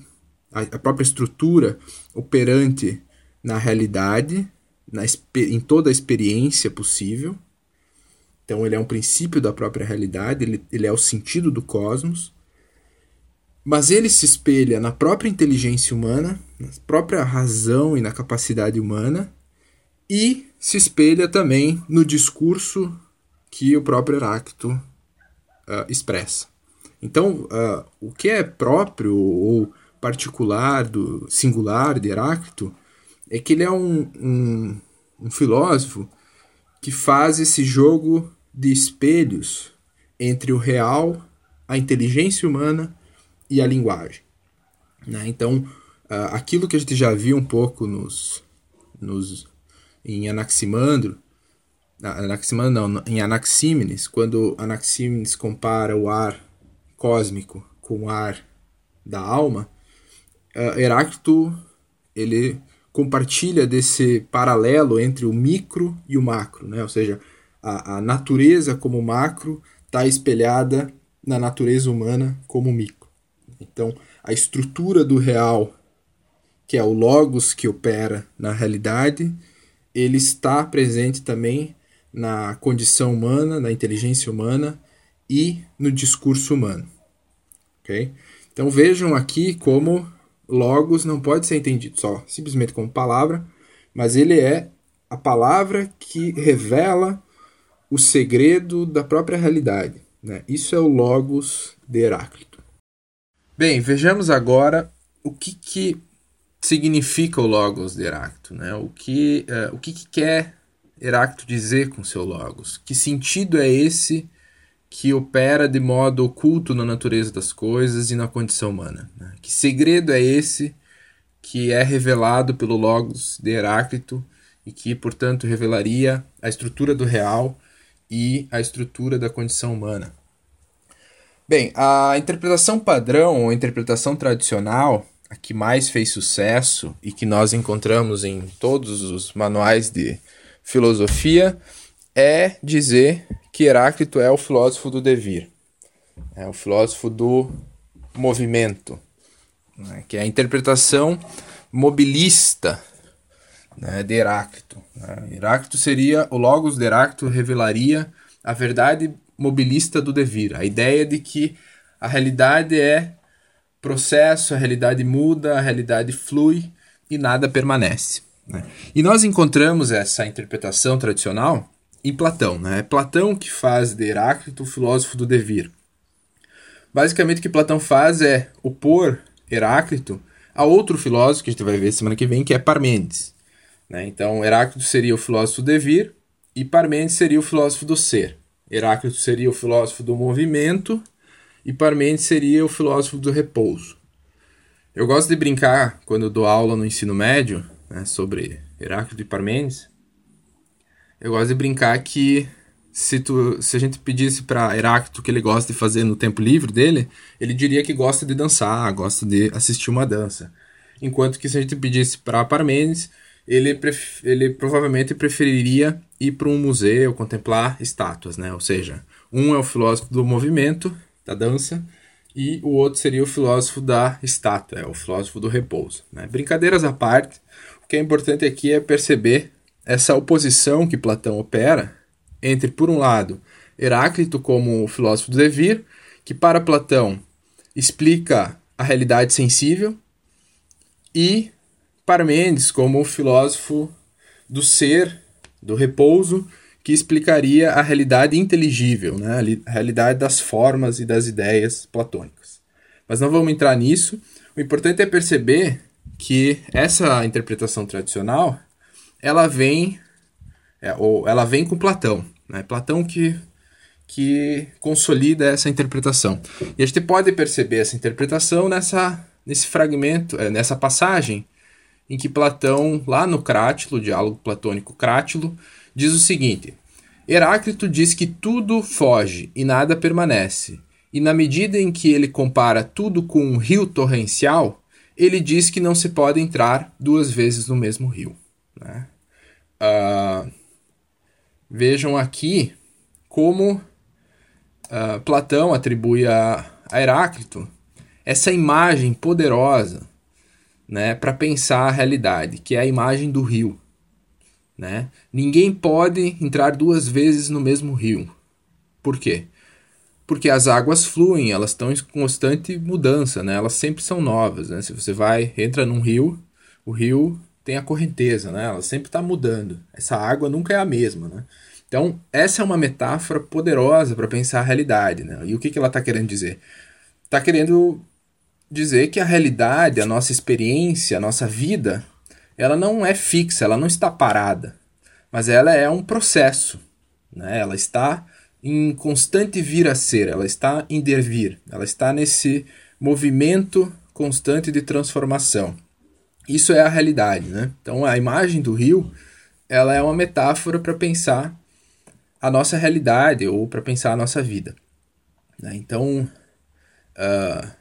a, a própria estrutura operante na realidade, na, em toda a experiência possível. Então, ele é um princípio da própria realidade, ele, ele é o sentido do cosmos. Mas ele se espelha na própria inteligência humana, na própria razão e na capacidade humana, e se espelha também no discurso que o próprio Heráclito uh, expressa. Então, uh, o que é próprio ou particular, do singular de Heráclito, é que ele é um, um, um filósofo que faz esse jogo de espelhos entre o real, a inteligência humana e a linguagem. Né? Então, uh, aquilo que a gente já viu um pouco nos, nos em Anaximandro, Anaximandro não, em Anaxímenes, quando Anaxímenes compara o ar cósmico com o ar da alma, uh, Heráclito ele compartilha desse paralelo entre o micro e o macro, né? ou seja, a, a natureza como macro está espelhada na natureza humana como micro. Então, a estrutura do real, que é o logos que opera na realidade, ele está presente também na condição humana, na inteligência humana e no discurso humano. Okay? Então vejam aqui como logos não pode ser entendido só simplesmente como palavra, mas ele é a palavra que revela o segredo da própria realidade. Né? Isso é o logos de Heráclito. Bem, vejamos agora o que, que significa o logos de Heráclito, né? O que uh, o que, que, quer Heráclito dizer com seu logos? Que sentido é esse que opera de modo oculto na natureza das coisas e na condição humana? Né? Que segredo é esse que é revelado pelo logos de Heráclito e que, portanto, revelaria a estrutura do real e a estrutura da condição humana? Bem, a interpretação padrão ou interpretação tradicional a que mais fez sucesso e que nós encontramos em todos os manuais de filosofia é dizer que Heráclito é o filósofo do devir, é o filósofo do movimento, né, que é a interpretação mobilista né, de Heráclito. Né. Heráclito seria, o Logos de Heráclito revelaria a verdade mobilista do devir, a ideia de que a realidade é processo, a realidade muda, a realidade flui e nada permanece. Né? E nós encontramos essa interpretação tradicional em Platão. Né? É Platão que faz de Heráclito o filósofo do devir. Basicamente, o que Platão faz é opor Heráclito a outro filósofo, que a gente vai ver semana que vem, que é Parmênides. Né? Então, Heráclito seria o filósofo do devir e Parmênides seria o filósofo do ser. Heráclito seria o filósofo do movimento e Parmênides seria o filósofo do repouso. Eu gosto de brincar quando dou aula no ensino médio né, sobre Heráclito e Parmênides, eu gosto de brincar que se, tu, se a gente pedisse para Heráclito o que ele gosta de fazer no tempo livre dele, ele diria que gosta de dançar, gosta de assistir uma dança. Enquanto que se a gente pedisse para Parmênides, ele, ele provavelmente preferiria ir para um museu, contemplar estátuas, né? Ou seja, um é o filósofo do movimento, da dança, e o outro seria o filósofo da estátua, é o filósofo do repouso. Né? Brincadeiras à parte, o que é importante aqui é perceber essa oposição que Platão opera entre, por um lado, Heráclito como filósofo do devir, que para Platão explica a realidade sensível, e Parmênides como filósofo do ser, do repouso, que explicaria a realidade inteligível, né? a realidade das formas e das ideias platônicas. Mas não vamos entrar nisso. O importante é perceber que essa interpretação tradicional ela vem é, ou ela vem com Platão. Né? Platão que, que consolida essa interpretação. E a gente pode perceber essa interpretação nessa, nesse fragmento, é, nessa passagem em que Platão, lá no Crátilo, diálogo platônico Crátilo, diz o seguinte: Heráclito diz que tudo foge e nada permanece. E na medida em que ele compara tudo com um rio torrencial, ele diz que não se pode entrar duas vezes no mesmo rio. Né? Uh, Vejam aqui como uh, Platão atribui a, a Heráclito essa imagem poderosa né, para pensar a realidade, que é a imagem do rio. Né? Ninguém pode entrar duas vezes no mesmo rio. Por quê? Porque as águas fluem, elas estão em constante mudança, né? elas sempre são novas. Né? Se você vai, entra num rio, o rio tem a correnteza, né? Ela sempre está mudando. Essa água nunca é a mesma, né? Então, essa é uma metáfora poderosa para pensar a realidade, né? E o que, que ela está querendo dizer? Está querendo dizer que a realidade, a nossa experiência, a nossa vida, ela não é fixa, ela não está parada, mas ela é um processo, né? Ela está em constante vir a ser, ela está em devir, ela está nesse movimento constante de transformação. Isso é a realidade, né? Então a imagem do rio, ela é uma metáfora para pensar a nossa realidade ou para pensar a nossa vida. Né? Então uh,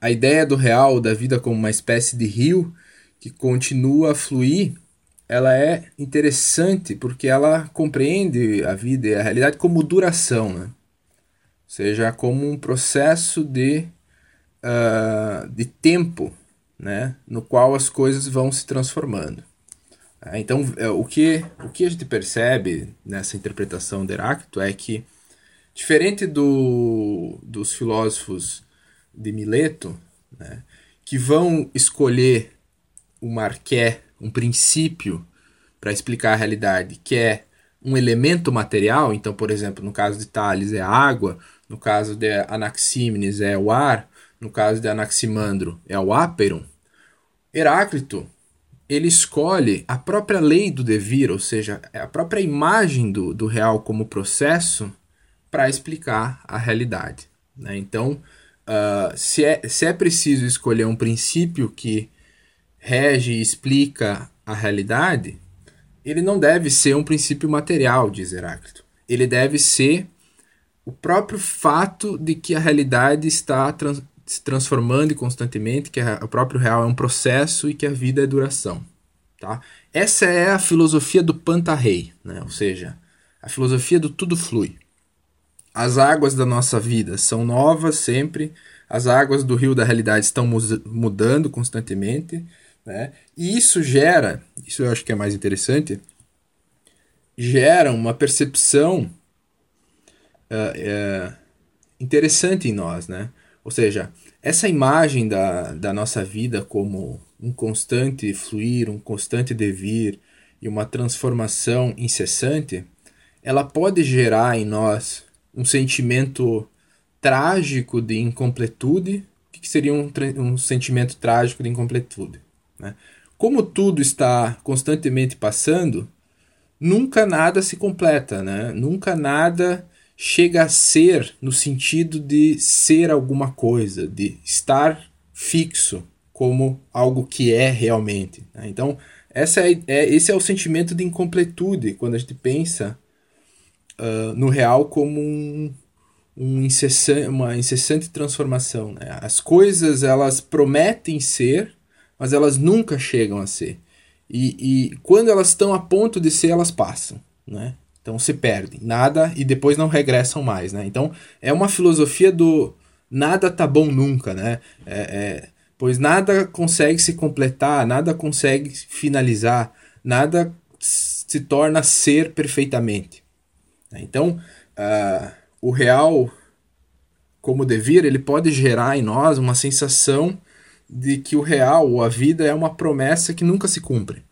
a ideia do real, da vida como uma espécie de rio que continua a fluir, ela é interessante porque ela compreende a vida e a realidade como duração, né? ou seja, como um processo de, uh, de tempo né, no qual as coisas vão se transformando. É, então, é, o que, o que a gente percebe nessa interpretação de Heráclito é que, diferente do, dos filósofos de Mileto, né, que vão escolher um marqué, um princípio para explicar a realidade, que é um elemento material, então, por exemplo, no caso de Tales é a água, no caso de Anaxímenes é o ar, no caso de Anaximandro é o áperon, Heráclito ele escolhe a própria lei do devir, ou seja, a própria imagem do, do real como processo, para explicar a realidade. Né? Então, uh, se, é, se é preciso escolher um princípio que rege e explica a realidade, ele não deve ser um princípio material, diz Heráclito. Ele deve ser o próprio fato de que a realidade está trans se transformando constantemente, que o próprio real é um processo e que a vida é duração. Tá? Essa é a filosofia do Pantarrei, né? ou seja, a filosofia do tudo flui. As águas da nossa vida são novas sempre, as águas do rio da realidade estão mudando constantemente, né? e isso gera, isso eu acho que é mais interessante, gera uma percepção uh, uh, interessante em nós, né? Ou seja, essa imagem da, da nossa vida como um constante fluir, um constante devir e uma transformação incessante, ela pode gerar em nós um sentimento trágico de incompletude. O que seria um, um sentimento trágico de incompletude? Né? Como tudo está constantemente passando, nunca nada se completa, né? nunca nada chega a ser no sentido de ser alguma coisa, de estar fixo como algo que é realmente. Né? Então, essa é, é, esse é o sentimento de incompletude quando a gente pensa uh, no real como um, um incessante, uma incessante transformação. Né? As coisas elas prometem ser, mas elas nunca chegam a ser. E, e quando elas estão a ponto de ser, elas passam. Né? Então se perdem, nada e depois não regressam mais. Né? Então é uma filosofia do nada tá bom nunca. Né? É, é, pois nada consegue se completar, nada consegue finalizar, nada se torna ser perfeitamente. Então, uh, o real, como devir, ele pode gerar em nós uma sensação de que o real, ou a vida, é uma promessa que nunca se cumpre.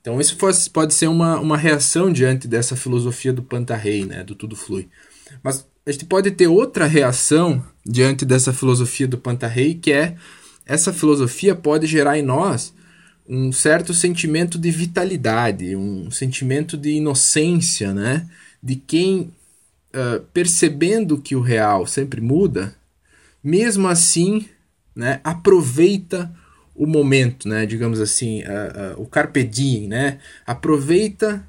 Então, isso pode ser uma, uma reação diante dessa filosofia do Pantarrei, né, do tudo flui. Mas a gente pode ter outra reação diante dessa filosofia do Pantarrei, que é essa filosofia pode gerar em nós um certo sentimento de vitalidade, um sentimento de inocência, né? De quem, uh, percebendo que o real sempre muda, mesmo assim, né, aproveita o momento, né? Digamos assim, uh, uh, o carpe diem, né? Aproveita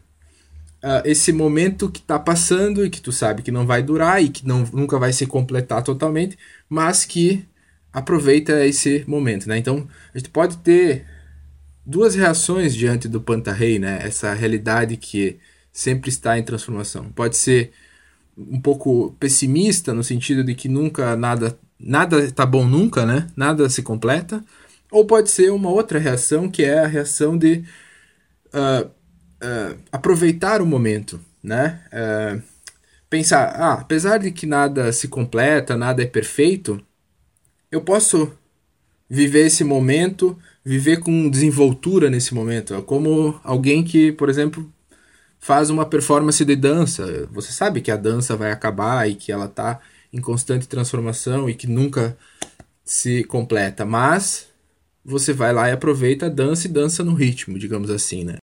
esse momento que está passando e que tu sabe que não vai durar e que não, nunca vai se completar totalmente, mas que aproveita esse momento, né? Então, a gente pode ter duas reações diante do Pantarrei, né? Essa realidade que sempre está em transformação. Pode ser um pouco pessimista no sentido de que nunca nada nada está bom nunca, né? Nada se completa. Ou pode ser uma outra reação que é a reação de uh, uh, aproveitar o momento, né? Uh, pensar, ah, apesar de que nada se completa, nada é perfeito, eu posso viver esse momento, viver com desenvoltura nesse momento. Como alguém que, por exemplo, faz uma performance de dança. Você sabe que a dança vai acabar e que ela está em constante transformação e que nunca se completa, mas você vai lá e aproveita dança e dança no ritmo, digamos assim, né?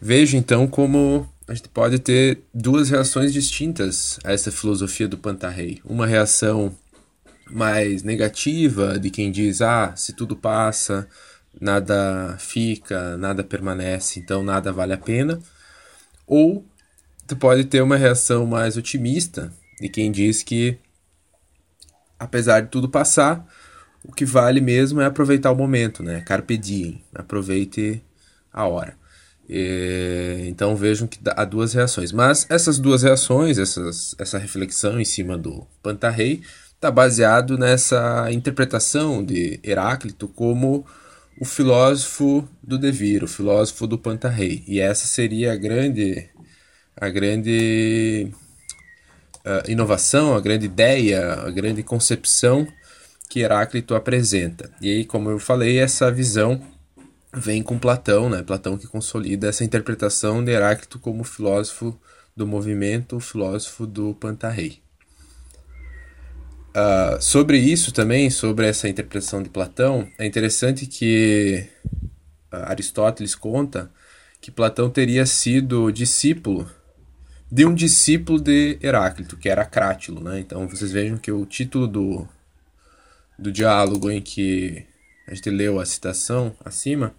Veja então como a gente pode ter duas reações distintas a essa filosofia do Pantarrei. Uma reação mais negativa de quem diz: ah, se tudo passa, nada fica, nada permanece, então nada vale a pena. Ou tu pode ter uma reação mais otimista de quem diz que, apesar de tudo passar, o que vale mesmo é aproveitar o momento, né? Carpe diem, aproveite a hora. E, então vejam que há duas reações. Mas essas duas reações, essas, essa reflexão em cima do Pantarrei, está baseado nessa interpretação de Heráclito como o filósofo do devir, o filósofo do Pantarrei. E essa seria a grande, a grande uh, inovação, a grande ideia, a grande concepção que Heráclito apresenta. E aí, como eu falei, essa visão vem com Platão, né? Platão que consolida essa interpretação de Heráclito como filósofo do movimento, filósofo do Pantarrei. Uh, sobre isso também, sobre essa interpretação de Platão, é interessante que uh, Aristóteles conta que Platão teria sido discípulo de um discípulo de Heráclito, que era Crátilo. Né? Então vocês vejam que o título do, do diálogo em que a gente leu a citação acima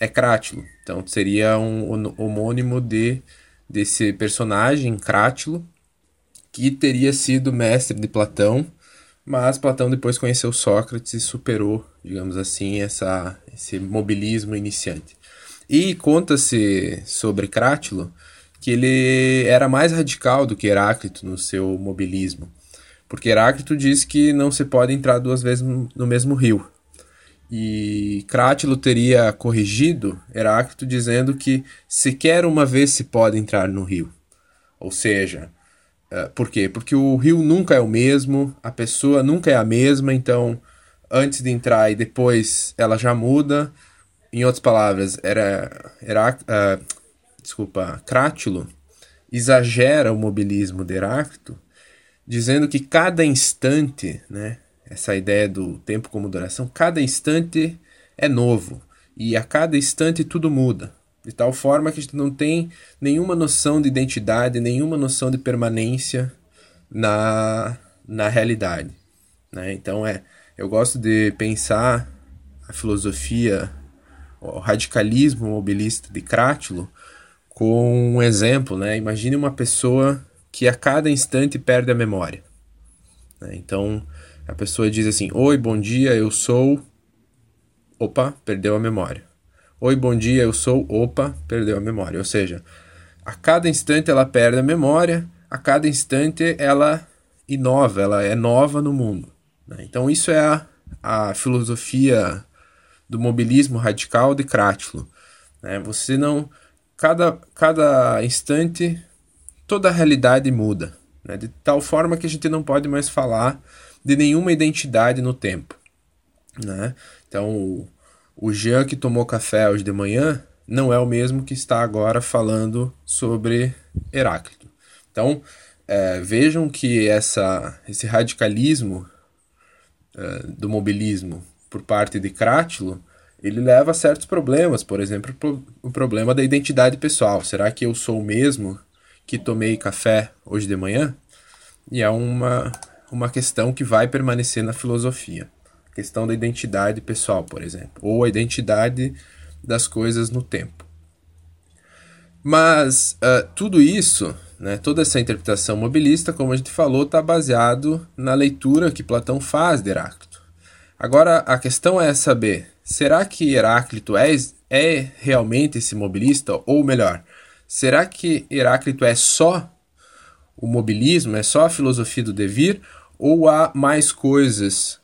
é Crátilo. Então seria um homônimo de, desse personagem, Crátilo, que teria sido mestre de Platão mas Platão depois conheceu Sócrates e superou, digamos assim, essa, esse mobilismo iniciante. E conta-se sobre Crátilo que ele era mais radical do que Heráclito no seu mobilismo. Porque Heráclito diz que não se pode entrar duas vezes no mesmo rio. E Crátilo teria corrigido Heráclito dizendo que sequer uma vez se pode entrar no rio. Ou seja, Uh, por quê? Porque o rio nunca é o mesmo, a pessoa nunca é a mesma, então antes de entrar e depois ela já muda. Em outras palavras, era, era uh, desculpa, Crátilo exagera o mobilismo de Heráclito, dizendo que cada instante, né, essa ideia do tempo como duração, cada instante é novo e a cada instante tudo muda de tal forma que a gente não tem nenhuma noção de identidade, nenhuma noção de permanência na, na realidade. Né? Então, é, eu gosto de pensar a filosofia o radicalismo mobilista de Crátulo com um exemplo, né? Imagine uma pessoa que a cada instante perde a memória. Né? Então, a pessoa diz assim: Oi, bom dia, eu sou. Opa, perdeu a memória. Oi, bom dia, eu sou. Opa, perdeu a memória. Ou seja, a cada instante ela perde a memória, a cada instante ela inova, ela é nova no mundo. Né? Então, isso é a, a filosofia do mobilismo radical de Crátulo. Né? Você não. Cada, cada instante, toda a realidade muda. Né? De tal forma que a gente não pode mais falar de nenhuma identidade no tempo. Né? Então, o, Jean que tomou café hoje de manhã não é o mesmo que está agora falando sobre Heráclito. Então, é, vejam que essa, esse radicalismo é, do mobilismo por parte de Crátilo, ele leva a certos problemas, por exemplo, o problema da identidade pessoal. Será que eu sou o mesmo que tomei café hoje de manhã? E é uma, uma questão que vai permanecer na filosofia. Questão da identidade pessoal, por exemplo, ou a identidade das coisas no tempo. Mas uh, tudo isso, né, toda essa interpretação mobilista, como a gente falou, está baseado na leitura que Platão faz de Heráclito. Agora a questão é saber: será que Heráclito é, é realmente esse mobilista? Ou melhor, será que Heráclito é só o mobilismo, é só a filosofia do devir? Ou há mais coisas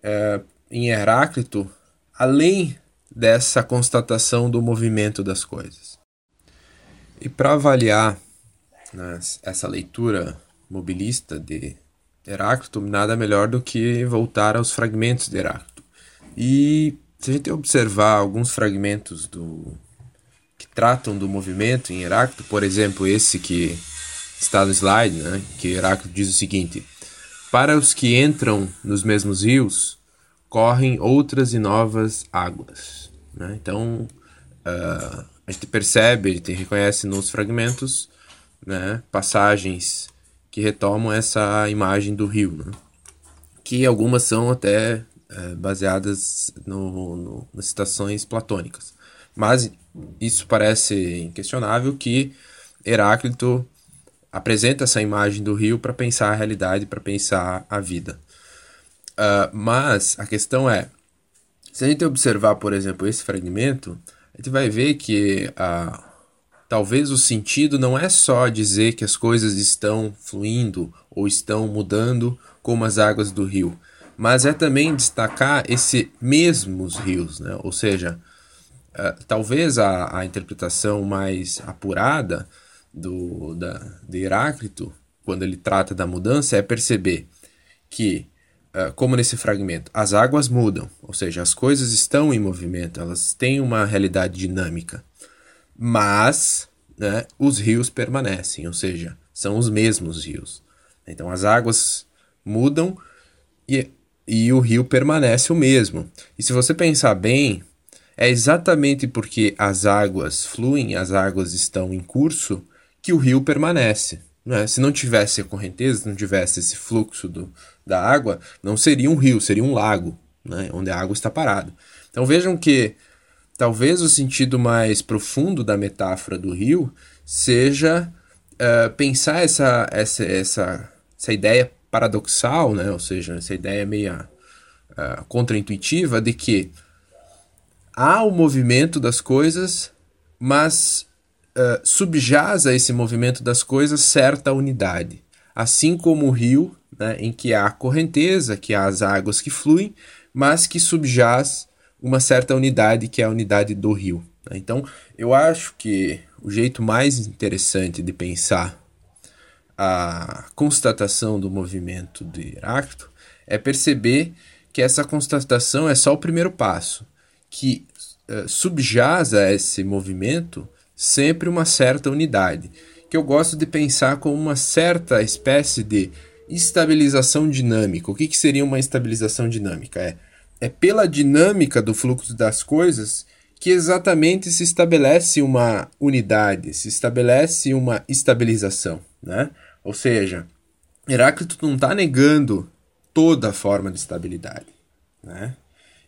é, em Heráclito além dessa constatação do movimento das coisas. E para avaliar né, essa leitura mobilista de Heráclito, nada melhor do que voltar aos fragmentos de Heráclito. E se a gente observar alguns fragmentos do que tratam do movimento em Heráclito, por exemplo, esse que está no slide, né, que Heráclito diz o seguinte: Para os que entram nos mesmos rios, correm outras e novas águas. Né? Então, uh, a gente percebe, a gente reconhece nos fragmentos né, passagens que retomam essa imagem do rio, né? que algumas são até uh, baseadas no, no, nas citações platônicas. Mas isso parece inquestionável que Heráclito apresenta essa imagem do rio para pensar a realidade, para pensar a vida. Uh, mas a questão é, se a gente observar, por exemplo, esse fragmento, a gente vai ver que uh, talvez o sentido não é só dizer que as coisas estão fluindo ou estão mudando como as águas do rio, mas é também destacar esse mesmos rios, né? ou seja, uh, talvez a, a interpretação mais apurada do, da, de Heráclito, quando ele trata da mudança, é perceber que ah, como nesse fragmento, as águas mudam, ou seja, as coisas estão em movimento, elas têm uma realidade dinâmica, mas né, os rios permanecem, ou seja, são os mesmos rios. Então as águas mudam e, e o rio permanece o mesmo. E se você pensar bem, é exatamente porque as águas fluem, as águas estão em curso, que o rio permanece. Né? Se não tivesse a correnteza, se não tivesse esse fluxo do, da água, não seria um rio, seria um lago, né? onde a água está parada. Então vejam que talvez o sentido mais profundo da metáfora do rio seja uh, pensar essa, essa, essa, essa ideia paradoxal, né? ou seja, essa ideia meio uh, contraintuitiva de que há o movimento das coisas, mas uh, subjaz a esse movimento das coisas certa unidade. Assim como o rio, né, em que há correnteza, que há as águas que fluem, mas que subjaz uma certa unidade, que é a unidade do rio. Né? Então, eu acho que o jeito mais interessante de pensar a constatação do movimento de Heráclito é perceber que essa constatação é só o primeiro passo, que uh, subjaz a esse movimento sempre uma certa unidade, que eu gosto de pensar como uma certa espécie de estabilização dinâmica. O que, que seria uma estabilização dinâmica? É, é pela dinâmica do fluxo das coisas que exatamente se estabelece uma unidade, se estabelece uma estabilização. Né? Ou seja, Heráclito não está negando toda a forma de estabilidade. Né?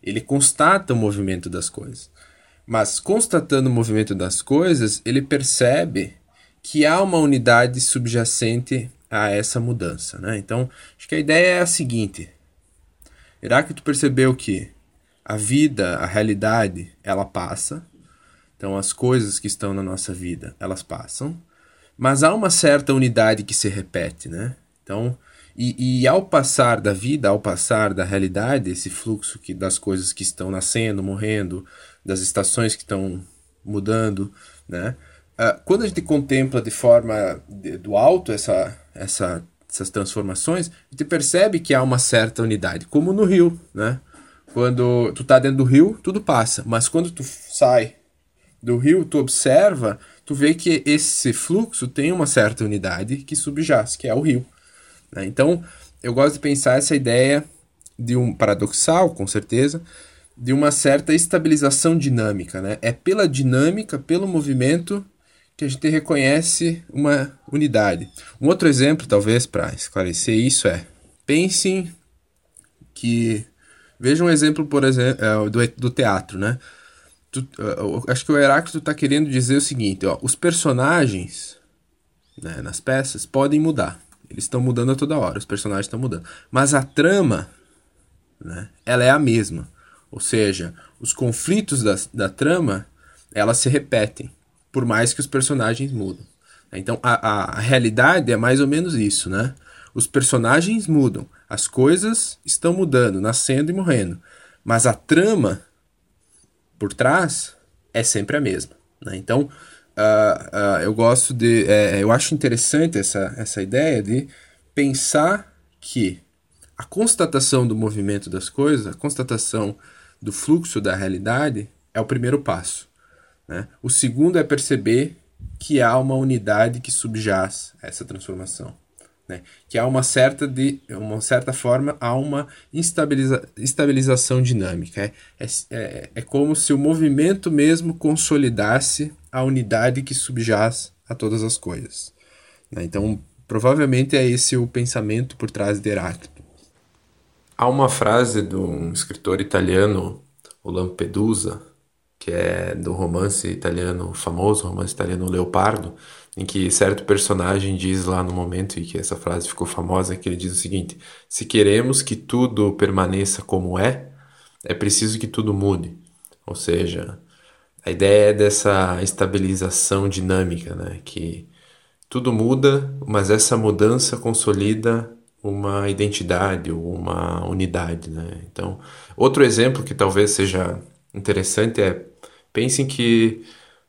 Ele constata o movimento das coisas. Mas constatando o movimento das coisas, ele percebe que há uma unidade subjacente a essa mudança. Né? Então, acho que a ideia é a seguinte: Heráclito percebeu que a vida, a realidade, ela passa. Então, as coisas que estão na nossa vida, elas passam. Mas há uma certa unidade que se repete, né? Então, e, e ao passar da vida, ao passar da realidade, esse fluxo que, das coisas que estão nascendo, morrendo, das estações que estão mudando, né? Uh, quando a gente contempla de forma de, do alto essa, essa, essas transformações, a gente percebe que há uma certa unidade, como no rio, né? Quando tu tá dentro do rio, tudo passa, mas quando tu sai do rio, tu observa, tu vê que esse fluxo tem uma certa unidade que subjaz, que é o rio. Né? Então, eu gosto de pensar essa ideia de um paradoxal, com certeza, de uma certa estabilização dinâmica. Né? É pela dinâmica, pelo movimento, que a gente reconhece uma unidade. Um outro exemplo, talvez, para esclarecer isso é: pensem que. Veja um exemplo, por exemplo, é, do, do teatro, né? Tu, acho que o Heráclito está querendo dizer o seguinte: ó, os personagens né, nas peças podem mudar. Eles estão mudando a toda hora, os personagens estão mudando. Mas a trama, né, ela é a mesma. Ou seja, os conflitos da, da trama, elas se repetem, por mais que os personagens mudam. Então, a, a, a realidade é mais ou menos isso, né? Os personagens mudam, as coisas estão mudando, nascendo e morrendo. Mas a trama por trás é sempre a mesma. Né? Então, uh, uh, eu gosto de. É, eu acho interessante essa, essa ideia de pensar que a constatação do movimento das coisas, a constatação do fluxo da realidade, é o primeiro passo. Né? O segundo é perceber que há uma unidade que subjaz essa transformação. Né? Que há uma certa, de, uma certa forma, há uma instabiliza, estabilização dinâmica. É, é, é, é como se o movimento mesmo consolidasse a unidade que subjaz a todas as coisas. Né? Então, provavelmente é esse o pensamento por trás de Heráclito. Há uma frase de um escritor italiano, o Lampedusa, que é do romance italiano, famoso romance italiano Leopardo, em que certo personagem diz lá no momento em que essa frase ficou famosa, que ele diz o seguinte: se queremos que tudo permaneça como é, é preciso que tudo mude. Ou seja, a ideia é dessa estabilização dinâmica, né? Que tudo muda, mas essa mudança consolida uma identidade ou uma unidade, né? Então, outro exemplo que talvez seja interessante é pensem que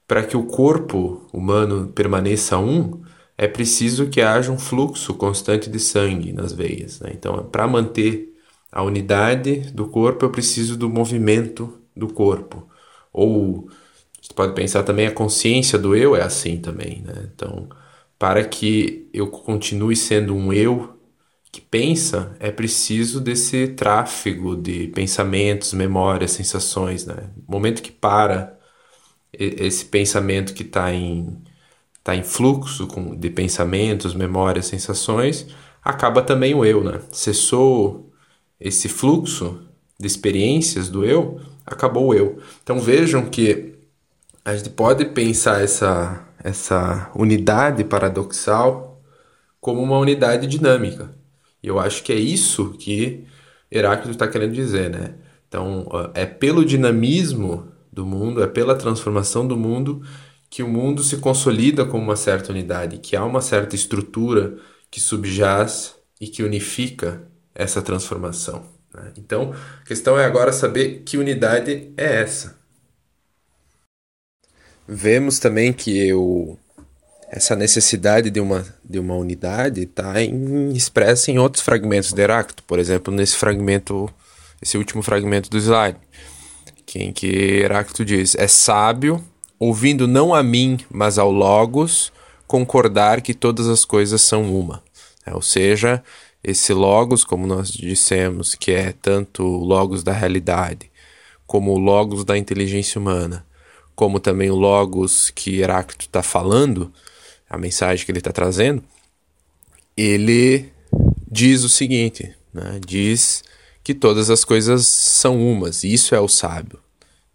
para que o corpo humano permaneça um, é preciso que haja um fluxo constante de sangue nas veias. Né? Então, para manter a unidade do corpo, eu preciso do movimento do corpo. Ou você pode pensar também a consciência do eu é assim também. Né? Então, para que eu continue sendo um eu que pensa, é preciso desse tráfego de pensamentos, memórias, sensações. Né? No momento que para esse pensamento que está em, tá em fluxo com, de pensamentos, memórias, sensações, acaba também o eu, né? Cessou esse fluxo de experiências do eu, acabou o eu. Então vejam que a gente pode pensar essa, essa unidade paradoxal como uma unidade dinâmica. E eu acho que é isso que Heráclito está querendo dizer, né? Então, é pelo dinamismo do mundo, é pela transformação do mundo que o mundo se consolida como uma certa unidade, que há uma certa estrutura que subjaz e que unifica essa transformação. Né? Então, a questão é agora saber que unidade é essa. Vemos também que eu, essa necessidade de uma, de uma unidade está expressa em outros fragmentos de Heráclito, por exemplo, nesse fragmento, esse último fragmento do slide em que Heráclito diz: É sábio, ouvindo não a mim, mas ao Logos, concordar que todas as coisas são uma. É, ou seja, esse Logos, como nós dissemos, que é tanto o Logos da realidade, como o Logos da inteligência humana, como também o Logos que Heráclito está falando, a mensagem que ele está trazendo, ele diz o seguinte: né? diz que todas as coisas são umas, isso é o sábio.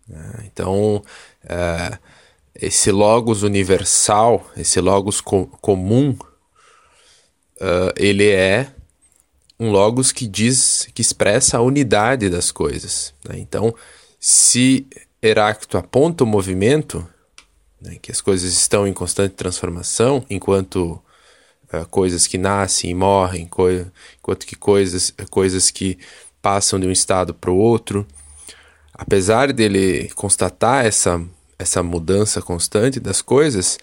Né? Então, uh, esse logos universal, esse logos co comum, uh, ele é um logos que diz, que expressa a unidade das coisas. Né? Então, se Heráclito aponta o movimento, né, que as coisas estão em constante transformação, enquanto uh, coisas que nascem e morrem, co enquanto que coisas, coisas que passam de um estado para o outro, apesar dele constatar essa, essa mudança constante das coisas,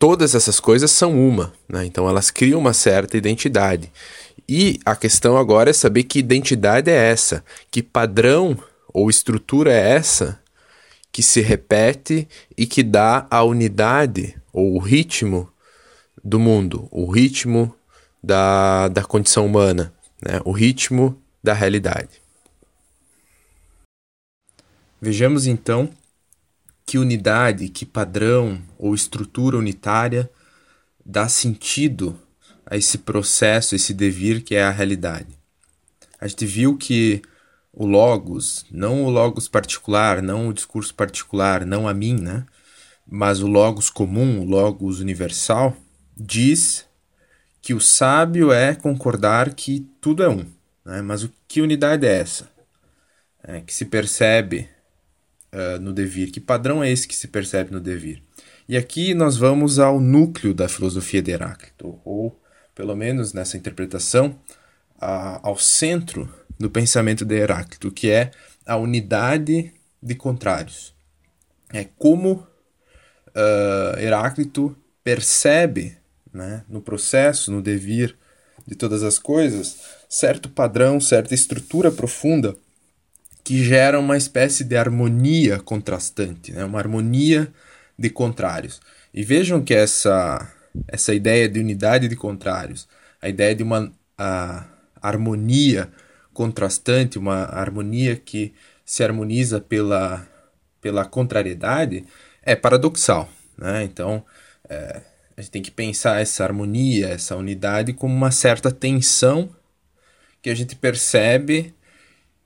todas essas coisas são uma, né? então elas criam uma certa identidade. E a questão agora é saber que identidade é essa, que padrão ou estrutura é essa que se repete e que dá a unidade ou o ritmo do mundo, o ritmo da, da condição humana, né? o ritmo da realidade. Vejamos então que unidade, que padrão ou estrutura unitária dá sentido a esse processo, esse devir que é a realidade. A gente viu que o logos, não o logos particular, não o discurso particular, não a mim, né? Mas o logos comum, o logos universal, diz que o sábio é concordar que tudo é um. Né? Mas o que unidade é essa? É, que se percebe uh, no devir. Que padrão é esse que se percebe no devir? E aqui nós vamos ao núcleo da filosofia de Heráclito, ou pelo menos nessa interpretação, ao centro do pensamento de Heráclito, que é a unidade de contrários. É como uh, Heráclito percebe né, no processo, no devir de todas as coisas, certo padrão, certa estrutura profunda que gera uma espécie de harmonia contrastante, né, uma harmonia de contrários. E vejam que essa, essa ideia de unidade de contrários, a ideia de uma a, harmonia contrastante, uma harmonia que se harmoniza pela, pela contrariedade, é paradoxal. Né? Então, é, a gente tem que pensar essa harmonia, essa unidade, como uma certa tensão que a gente percebe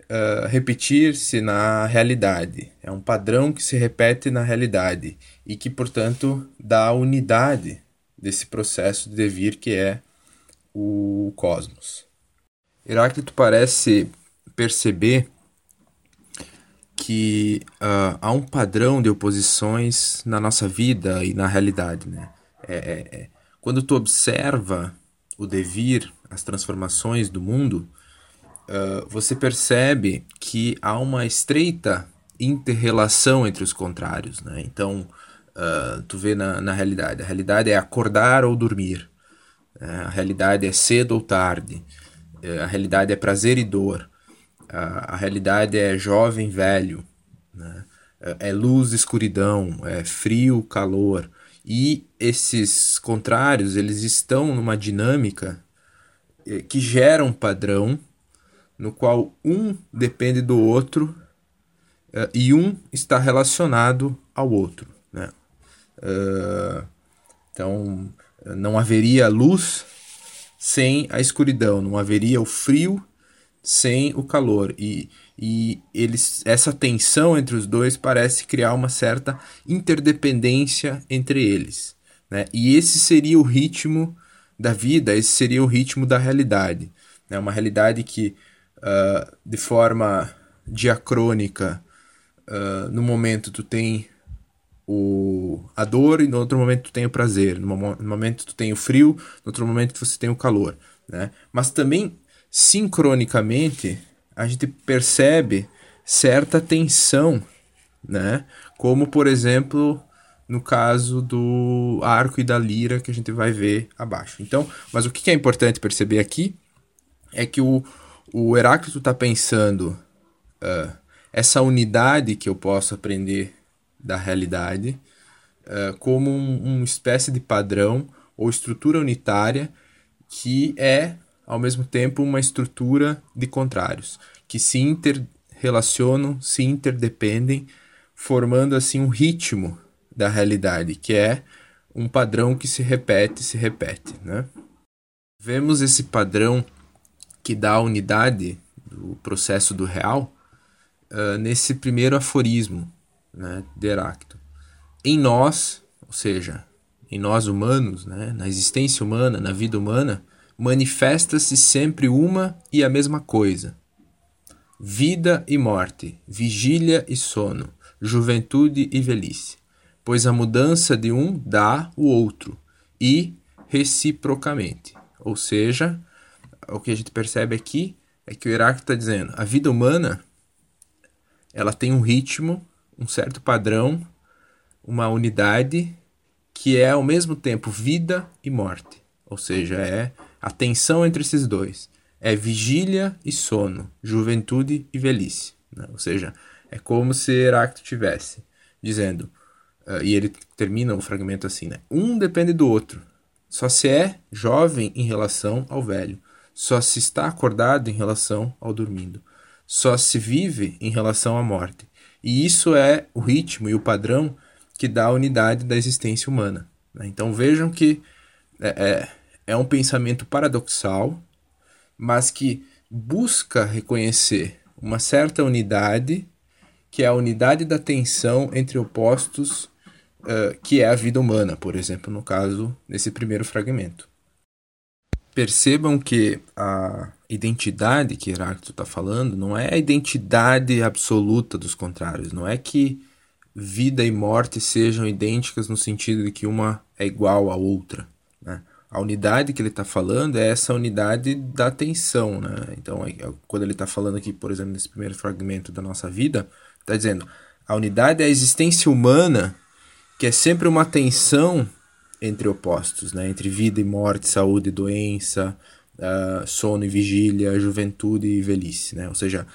uh, repetir-se na realidade. É um padrão que se repete na realidade e que, portanto, dá a unidade desse processo de devir que é o cosmos. Heráclito parece perceber que uh, há um padrão de oposições na nossa vida e na realidade. Né? É, é, é. Quando tu observa o devir, as transformações do mundo, uh, você percebe que há uma estreita interrelação entre os contrários. Né? Então, uh, tu vê na, na realidade, a realidade é acordar ou dormir, né? a realidade é cedo ou tarde, a realidade é prazer e dor. A, a realidade é jovem, velho. Né? É, é luz, escuridão, é frio, calor. E esses contrários, eles estão numa dinâmica é, que gera um padrão no qual um depende do outro e um está relacionado ao outro. Né? Então, não haveria luz sem a escuridão, não haveria o frio sem o calor. E, e eles, essa tensão entre os dois parece criar uma certa interdependência entre eles. Né? E esse seria o ritmo da vida, esse seria o ritmo da realidade. Né? Uma realidade que, uh, de forma diacrônica, uh, no momento tu tem o, a dor e no outro momento tu tem o prazer, no momento tu tem o frio, no outro momento você tem o calor, né? Mas também sincronicamente a gente percebe certa tensão, né? Como por exemplo no caso do arco e da lira que a gente vai ver abaixo. Então, mas o que é importante perceber aqui é que o, o Heráclito está pensando uh, essa unidade que eu posso aprender da realidade uh, como um, uma espécie de padrão ou estrutura unitária que é, ao mesmo tempo, uma estrutura de contrários, que se interrelacionam, se interdependem, formando assim um ritmo da realidade, que é um padrão que se repete, se repete, né? Vemos esse padrão que dá a unidade do processo do real uh, nesse primeiro aforismo, né, de Heráclito, em nós, ou seja, em nós humanos, né, na existência humana, na vida humana, manifesta-se sempre uma e a mesma coisa: vida e morte, vigília e sono, juventude e velhice. Pois a mudança de um dá o outro, e reciprocamente. Ou seja, o que a gente percebe aqui é que o Heráclito está dizendo: a vida humana ela tem um ritmo, um certo padrão, uma unidade que é ao mesmo tempo vida e morte. Ou seja, é a tensão entre esses dois. É vigília e sono, juventude e velhice. Né? Ou seja, é como se Heráclito tivesse dizendo, uh, e ele termina o fragmento assim, né? Um depende do outro. Só se é jovem em relação ao velho. Só se está acordado em relação ao dormindo. Só se vive em relação à morte. E isso é o ritmo e o padrão que dá a unidade da existência humana. Né? Então vejam que é, é, é um pensamento paradoxal, mas que busca reconhecer uma certa unidade, que é a unidade da tensão entre opostos, uh, que é a vida humana, por exemplo, no caso, nesse primeiro fragmento. Percebam que a identidade que Heráclito está falando não é a identidade absoluta dos contrários, não é que vida e morte sejam idênticas no sentido de que uma é igual à outra. Né? A unidade que ele está falando é essa unidade da atenção. Né? Então, é, é, quando ele está falando aqui, por exemplo, nesse primeiro fragmento da nossa vida, está dizendo a unidade é a existência humana, que é sempre uma tensão entre opostos, né? entre vida e morte, saúde e doença, uh, sono e vigília, juventude e velhice. Né? Ou seja,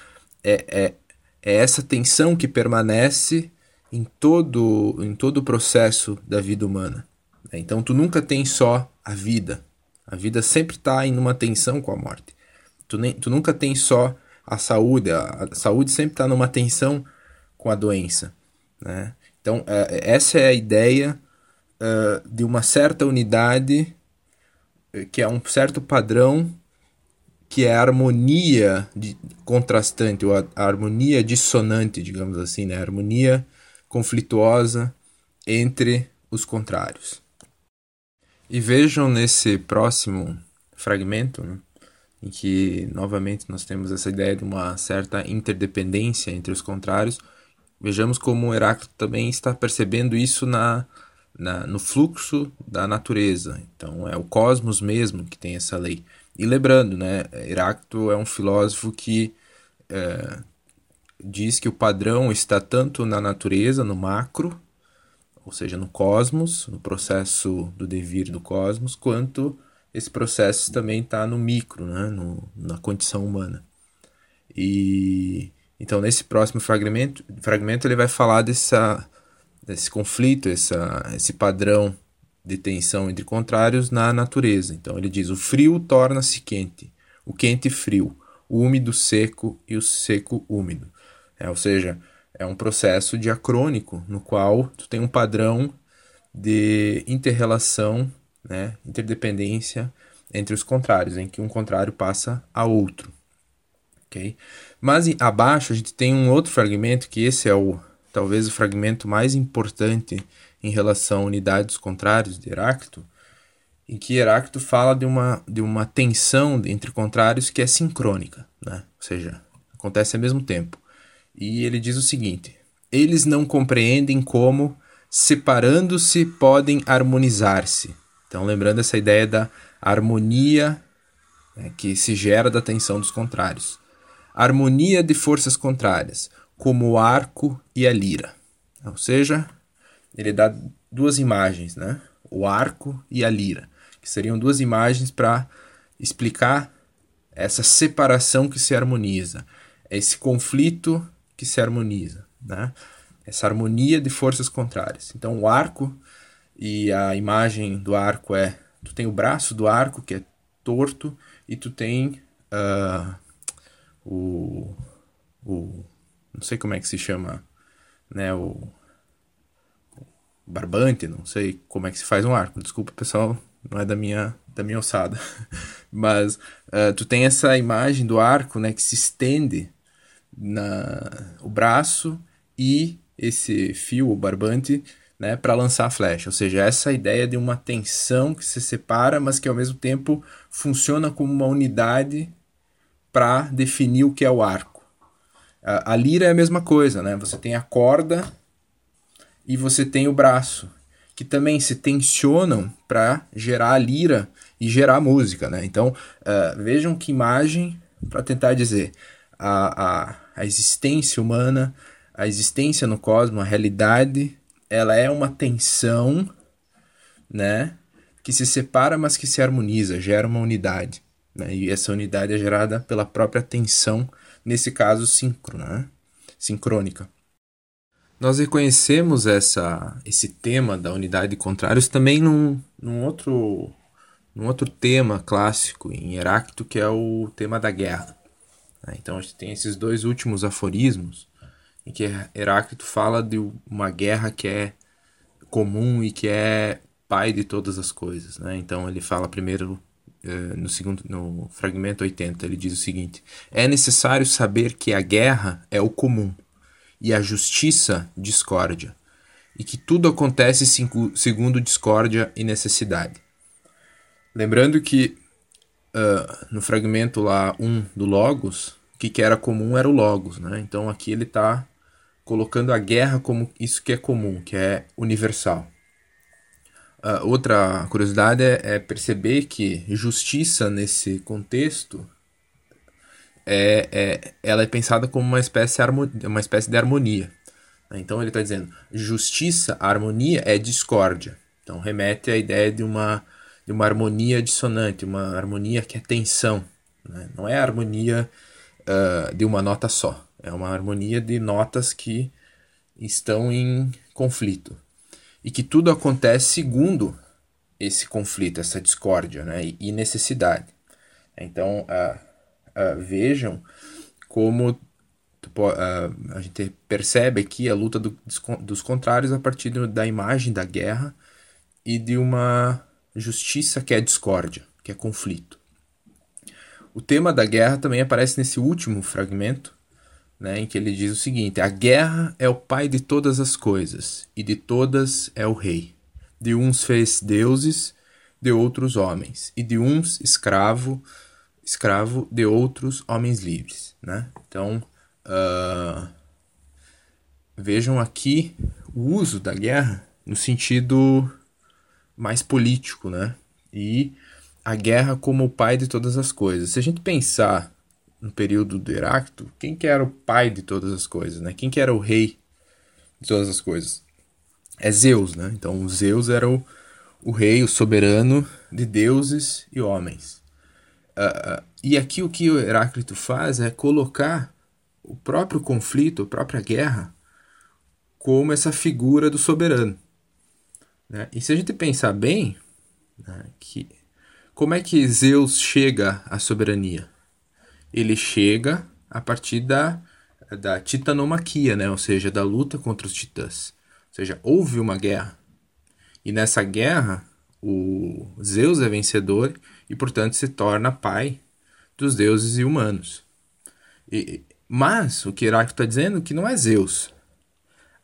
é, é, é essa tensão que permanece em todo, em todo o processo da vida humana. Né? Então, tu nunca tem só a vida. A vida sempre está em uma tensão com a morte. Tu, nem, tu nunca tem só a saúde. A, a saúde sempre está numa tensão com a doença. Né? Então, é, essa é a ideia uh, de uma certa unidade, que é um certo padrão, que é a harmonia de, contrastante, ou a, a harmonia dissonante, digamos assim, né? a harmonia conflituosa entre os contrários. E vejam nesse próximo fragmento, né, em que novamente nós temos essa ideia de uma certa interdependência entre os contrários, vejamos como Heráclito também está percebendo isso na, na, no fluxo da natureza. Então é o cosmos mesmo que tem essa lei. E lembrando, né, Heráclito é um filósofo que é, diz que o padrão está tanto na natureza, no macro, ou seja, no cosmos, no processo do devir do cosmos, quanto esse processo também está no micro, né? no, na condição humana. E então nesse próximo fragmento, fragmento ele vai falar dessa, desse conflito, essa, esse padrão de tensão entre contrários na natureza. Então ele diz: o frio torna-se quente, o quente frio, o úmido seco e o seco úmido. É, ou seja, é um processo diacrônico no qual tu tem um padrão de interrelação, né, interdependência entre os contrários, em que um contrário passa a outro. Okay? Mas abaixo a gente tem um outro fragmento que esse é o talvez o fragmento mais importante em relação à unidade dos contrários de Heráclito, em que Heráclito fala de uma, de uma tensão entre contrários que é sincrônica, né? ou seja, acontece ao mesmo tempo. E ele diz o seguinte: eles não compreendem como, separando-se, podem harmonizar-se. Então, lembrando essa ideia da harmonia né, que se gera da tensão dos contrários. Harmonia de forças contrárias, como o arco e a lira. Ou seja, ele dá duas imagens, né? O arco e a lira, que seriam duas imagens para explicar essa separação que se harmoniza, esse conflito que se harmoniza, né? Essa harmonia de forças contrárias. Então o arco e a imagem do arco é, tu tem o braço do arco que é torto e tu tem uh, o, o, não sei como é que se chama, né? O, barbante, não sei como é que se faz um arco. Desculpa, pessoal, não é da minha da minha alçada. [LAUGHS] Mas uh, tu tem essa imagem do arco, né, que se estende na o braço e esse fio, o barbante, né, para lançar a flecha. Ou seja, essa ideia de uma tensão que se separa, mas que ao mesmo tempo funciona como uma unidade para definir o que é o arco. A, a lira é a mesma coisa, né? Você tem a corda e você tem o braço, que também se tensionam para gerar a lira e gerar a música, né? Então, uh, vejam que imagem para tentar dizer a, a, a existência humana, a existência no cosmos, a realidade ela é uma tensão, né, que se separa, mas que se harmoniza, gera uma unidade. Né? E essa unidade é gerada pela própria tensão, nesse caso síncrona, né? sincrônica. Nós reconhecemos essa, esse tema da unidade de contrários também num, num, outro, num outro tema clássico em Heráclito, que é o tema da guerra. Né? Então a gente tem esses dois últimos aforismos em que Heráclito fala de uma guerra que é comum e que é pai de todas as coisas, né? Então ele fala primeiro no segundo no fragmento 80, ele diz o seguinte: É necessário saber que a guerra é o comum e a justiça discórdia, e que tudo acontece segundo discórdia e necessidade. Lembrando que uh, no fragmento lá 1 do Logos, o que, que era comum era o Logos, né? Então aqui ele está colocando a guerra como isso que é comum, que é universal. Uh, outra curiosidade é, é, perceber que justiça nesse contexto é, é, ela é pensada como uma espécie, uma espécie de harmonia. Né? Então ele está dizendo justiça, harmonia é discórdia. Então remete à ideia de uma, de uma harmonia dissonante, uma harmonia que é tensão. Né? Não é a harmonia uh, de uma nota só. É uma harmonia de notas que estão em conflito. E que tudo acontece segundo esse conflito, essa discórdia né? e necessidade. Então, uh, uh, vejam como uh, a gente percebe aqui a luta do, dos contrários a partir da imagem da guerra e de uma justiça que é discórdia, que é conflito. O tema da guerra também aparece nesse último fragmento, né, em que ele diz o seguinte: A guerra é o pai de todas as coisas, e de todas é o rei. De uns fez deuses, de outros homens, e de uns escravo, escravo de outros homens livres. Né? Então, uh, vejam aqui o uso da guerra no sentido mais político, né? E a guerra como o pai de todas as coisas. Se a gente pensar no período do Heráclito, quem que era o pai de todas as coisas, né? Quem que era o rei de todas as coisas? É Zeus, né? Então Zeus era o, o rei, o soberano de deuses e homens. Uh, uh, e aqui o que o Heráclito faz é colocar o próprio conflito, a própria guerra, como essa figura do soberano. Né? E se a gente pensar bem, né, que, como é que Zeus chega à soberania? Ele chega a partir da, da titanomaquia, né? ou seja, da luta contra os titãs. Ou seja, houve uma guerra. E nessa guerra, o Zeus é vencedor e, portanto, se torna pai dos deuses e humanos. E, mas o que Heráclito está dizendo é que não é Zeus.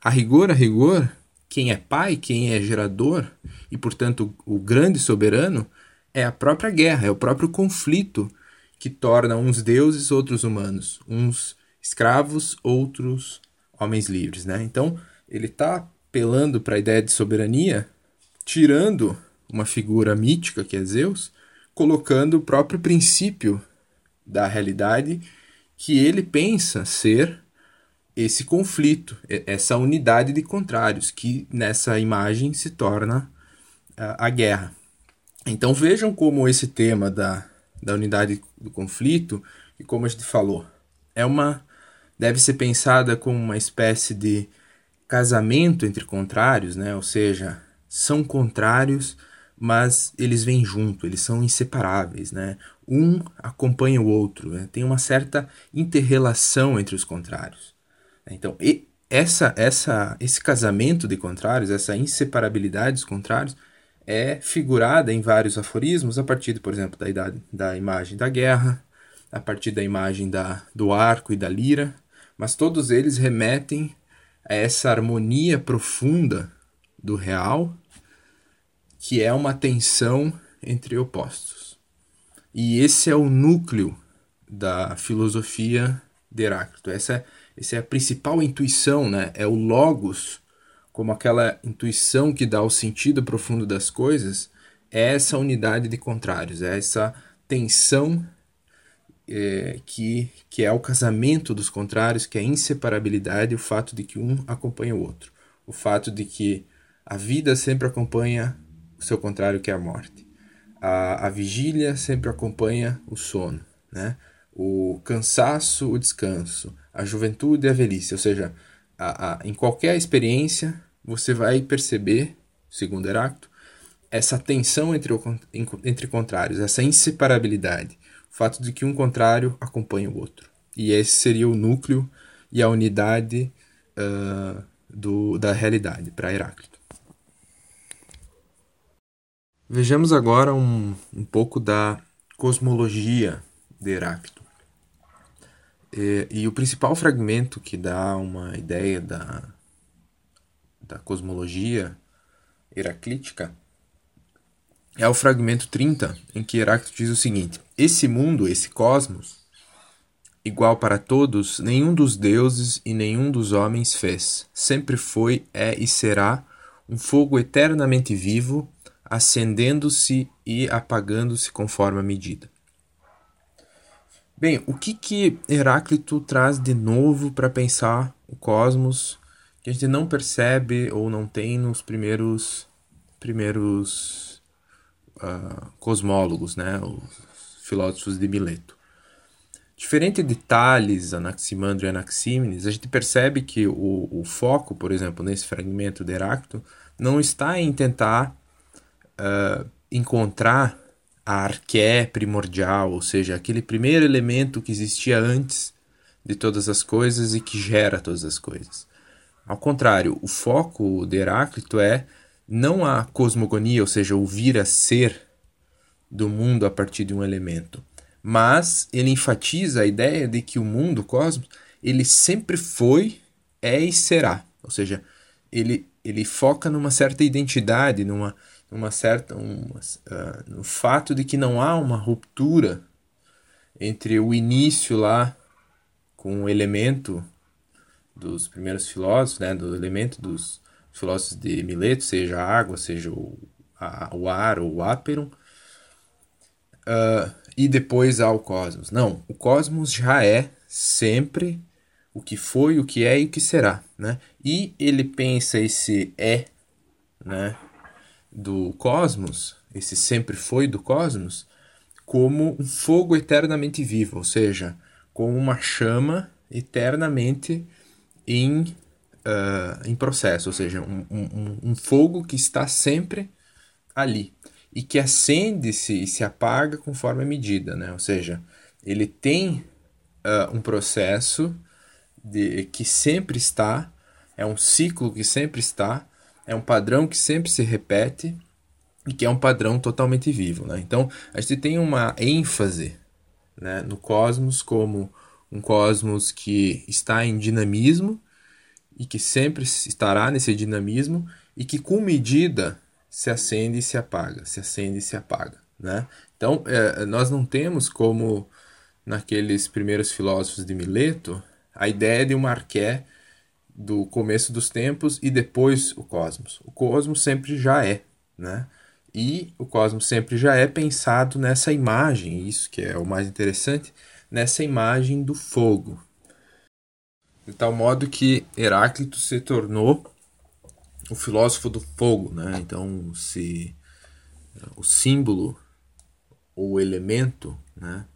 A rigor, a rigor, quem é pai, quem é gerador e, portanto, o grande soberano é a própria guerra, é o próprio conflito que torna uns deuses, outros humanos, uns escravos, outros homens livres. Né? Então, ele está apelando para a ideia de soberania, tirando uma figura mítica que é Zeus, colocando o próprio princípio da realidade que ele pensa ser esse conflito, essa unidade de contrários, que nessa imagem se torna a, a guerra. Então vejam como esse tema da, da unidade do conflito, e como a gente falou, é uma deve ser pensada como uma espécie de casamento entre contrários, né? ou seja, são contrários mas eles vêm junto, eles são inseparáveis, né? Um acompanha o outro, né? tem uma certa interrelação entre os contrários. Então, essa, essa, esse casamento de contrários, essa inseparabilidade dos contrários, é figurada em vários aforismos a partir, por exemplo, da, idade, da imagem da guerra, a partir da imagem da, do arco e da lira, mas todos eles remetem a essa harmonia profunda do real, que é uma tensão entre opostos. E esse é o núcleo da filosofia de Heráclito. Essa é, essa é a principal intuição, né? É o logos, como aquela intuição que dá o sentido profundo das coisas, é essa unidade de contrários, é essa tensão é, que, que é o casamento dos contrários, que é a inseparabilidade, o fato de que um acompanha o outro, o fato de que a vida sempre acompanha o seu contrário, que é a morte. A, a vigília sempre acompanha o sono, né? o cansaço, o descanso, a juventude e a velhice. Ou seja, a, a, em qualquer experiência você vai perceber, segundo Heráclito, essa tensão entre, o, entre contrários, essa inseparabilidade, o fato de que um contrário acompanha o outro. E esse seria o núcleo e a unidade uh, do, da realidade para Heráclito. Vejamos agora um, um pouco da cosmologia de Heráclito. E, e, o principal fragmento que dá uma ideia da, da cosmologia heraclítica é o fragmento 30, em que Heráclito diz o seguinte: Esse mundo, esse cosmos, igual para todos, nenhum dos deuses e nenhum dos homens fez. Sempre foi, é e será um fogo eternamente vivo, acendendo-se e apagando-se conforme a medida. Bem, o que que Heráclito traz de novo para pensar o cosmos que a gente não percebe ou não tem nos primeiros primeiros uh, cosmólogos, né, os filósofos de Mileto. Diferente de Tales, Anaximandro e Anaxímenes, a gente percebe que o, o foco, por exemplo, nesse fragmento de Heráclito, não está em tentar uh, encontrar a arqué primordial, ou seja, aquele primeiro elemento que existia antes de todas as coisas e que gera todas as coisas. Ao contrário, o foco de Heráclito é não a cosmogonia, ou seja, o vir a ser do mundo a partir de um elemento, mas ele enfatiza a ideia de que o mundo, o cosmos, ele sempre foi, é e será. Ou seja, ele, ele foca numa certa identidade, numa, uma certa uma, uh, no fato de que não há uma ruptura entre o início lá com o elemento dos primeiros filósofos, né, do elemento dos filósofos de Mileto, seja a água, seja o, a, o ar ou o áperon, uh, e depois ao cosmos. Não, o cosmos já é sempre o que foi, o que é e o que será, né? E ele pensa esse é, né, do cosmos, esse sempre foi do cosmos, como um fogo eternamente vivo, ou seja, como uma chama eternamente em, uh, em processo, ou seja, um, um, um fogo que está sempre ali e que acende-se e se apaga conforme a medida, né? ou seja, ele tem uh, um processo de, que sempre está, é um ciclo que sempre está, é um padrão que sempre se repete e que é um padrão totalmente vivo. Né? Então, a gente tem uma ênfase né, no cosmos como um cosmos que está em dinamismo e que sempre estará nesse dinamismo e que, com medida, se acende e se apaga, se acende e se apaga. Né? Então, é, nós não temos como naqueles primeiros filósofos de Mileto a ideia de uma arqué do começo dos tempos e depois o cosmos. O cosmos sempre já é, né? E o cosmos sempre já é pensado nessa imagem, isso que é o mais interessante, nessa imagem do fogo. De tal modo que Heráclito se tornou o filósofo do fogo, né? Então, se o símbolo ou elemento, né,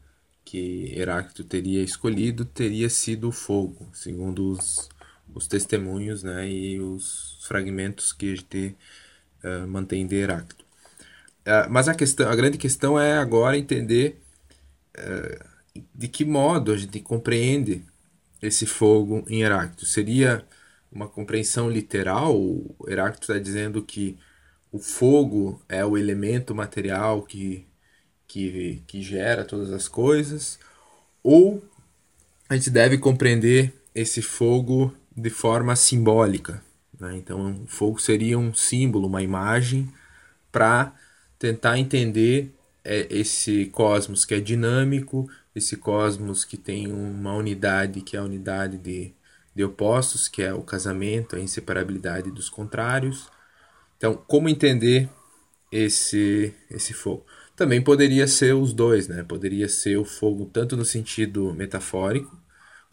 que Heráclito teria escolhido teria sido o fogo, segundo os os testemunhos né, e os fragmentos que a gente uh, mantém de Heráclito. Uh, mas a, questão, a grande questão é agora entender uh, de que modo a gente compreende esse fogo em Heráclito. Seria uma compreensão literal? O Heráclito está dizendo que o fogo é o elemento material que, que, que gera todas as coisas? Ou a gente deve compreender esse fogo de forma simbólica, Né? Então, o fogo seria um símbolo, uma imagem para tentar entender é, esse cosmos que é dinâmico, esse cosmos que tem uma unidade que é a unidade de, de opostos, que é o casamento, a inseparabilidade dos contrários. Então, como entender esse esse fogo? Também poderia ser os dois, né? Poderia ser o fogo tanto no sentido metafórico,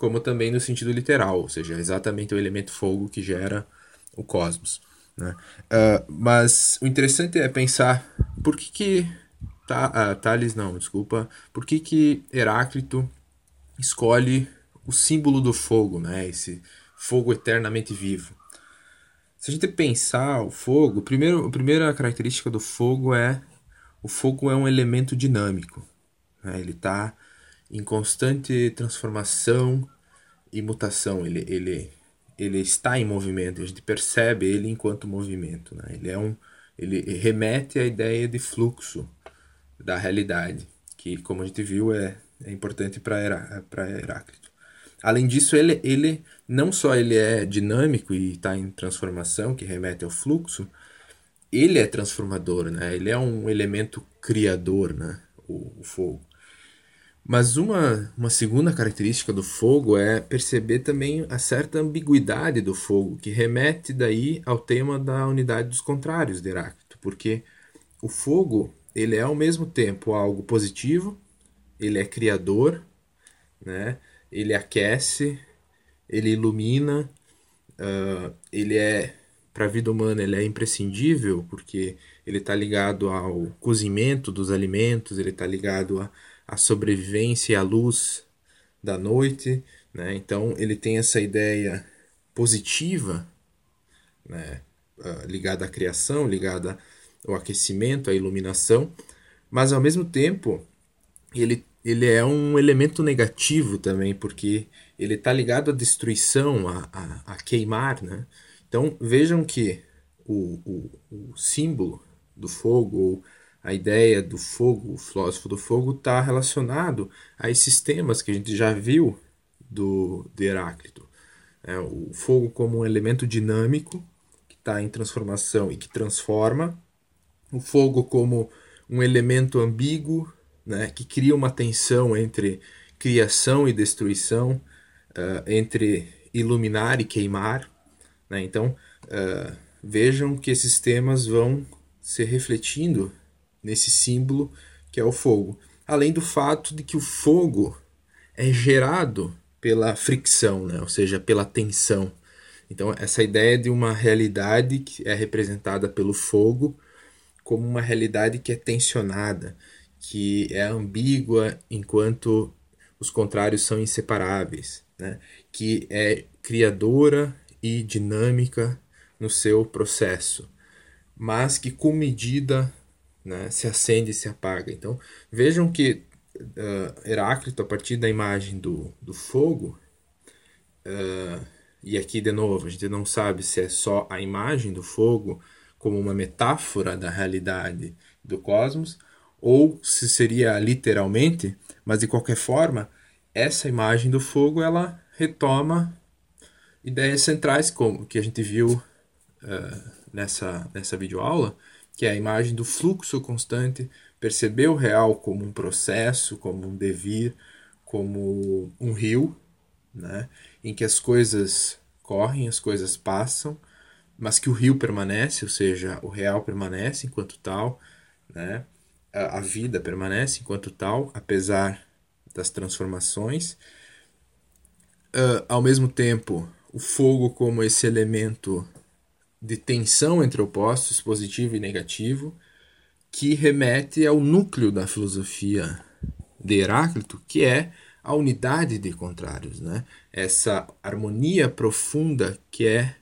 como também no sentido literal, ou seja, exatamente o elemento fogo que gera o cosmos. Né? Uh, mas o interessante é pensar por que, que uh, Thales, não, desculpa, por que, que Heráclito escolhe o símbolo do fogo, né? esse fogo eternamente vivo. Se a gente pensar o fogo, primeiro, a primeira característica do fogo é o fogo é um elemento dinâmico. Né? Ele está em constante transformação e mutação. Ele, ele, ele está em movimento. A gente percebe ele enquanto movimento. Né? Ele é um, ele remete à ideia de fluxo da realidade, que como a gente viu é, é importante para Heráclito. Além disso, ele, ele não só ele é dinâmico e está em transformação, que remete ao fluxo, ele é transformador, né? Ele é um elemento criador, né? O, o, fogo. Mas uma, uma segunda característica do fogo é perceber também a certa ambiguidade do fogo, que remete daí ao tema da unidade dos contrários de Heráclito, porque o fogo ele é ao mesmo tempo algo positivo, ele é criador, né? Ele aquece, ele ilumina, uh, ele é para a vida humana ele é imprescindível porque ele está ligado ao cozimento dos alimentos, ele está ligado à, à sobrevivência e à luz da noite, né? Então ele tem essa ideia positiva, né? Uh, ligada à criação, ligada ao aquecimento, à iluminação, mas ao mesmo tempo ele, ele é um elemento negativo também, porque ele está ligado à destruição, a, a, a queimar, né? Então vejam que o, o, o símbolo do fogo, ou a ideia do fogo, o filósofo do fogo, está relacionado a esses temas que a gente já viu do, de Heráclito. É, o fogo como um elemento dinâmico que está em transformação e que transforma, o fogo como um elemento ambíguo né, que cria uma tensão entre criação e destruição, uh, entre iluminar e queimar, né? Então, uh, vejam que esses temas vão se refletindo nesse símbolo que é o fogo. Além do fato de que o fogo é gerado pela fricção, né? ou seja, pela tensão. Então, essa ideia de uma realidade que é representada pelo fogo como uma realidade que é tensionada, que é ambígua enquanto os contrários são inseparáveis, né? que é criadora e dinâmica no seu processo, mas que com medida né, se acende e se apaga. Então vejam que uh, Heráclito, a partir da imagem do, do fogo, uh, e aqui de novo, a gente não sabe se é só a imagem do fogo como uma metáfora da realidade do cosmos, ou se seria literalmente, mas de qualquer forma, essa imagem do fogo ela retoma ideias centrais como que a gente viu uh, nessa, nessa videoaula, que é a imagem do fluxo constante, perceber o real como um processo, como um devir, como um rio, né, em que as coisas correm, as coisas passam, mas que o rio permanece, ou seja, o real permanece enquanto tal, né, a, vida permanece enquanto tal, apesar das transformações. Uh, ao mesmo tempo, o fogo como esse elemento de tensão entre opostos, positivo e negativo, que remete ao núcleo da filosofia de Heráclito, que é a unidade de contrários, né? Essa harmonia profunda que é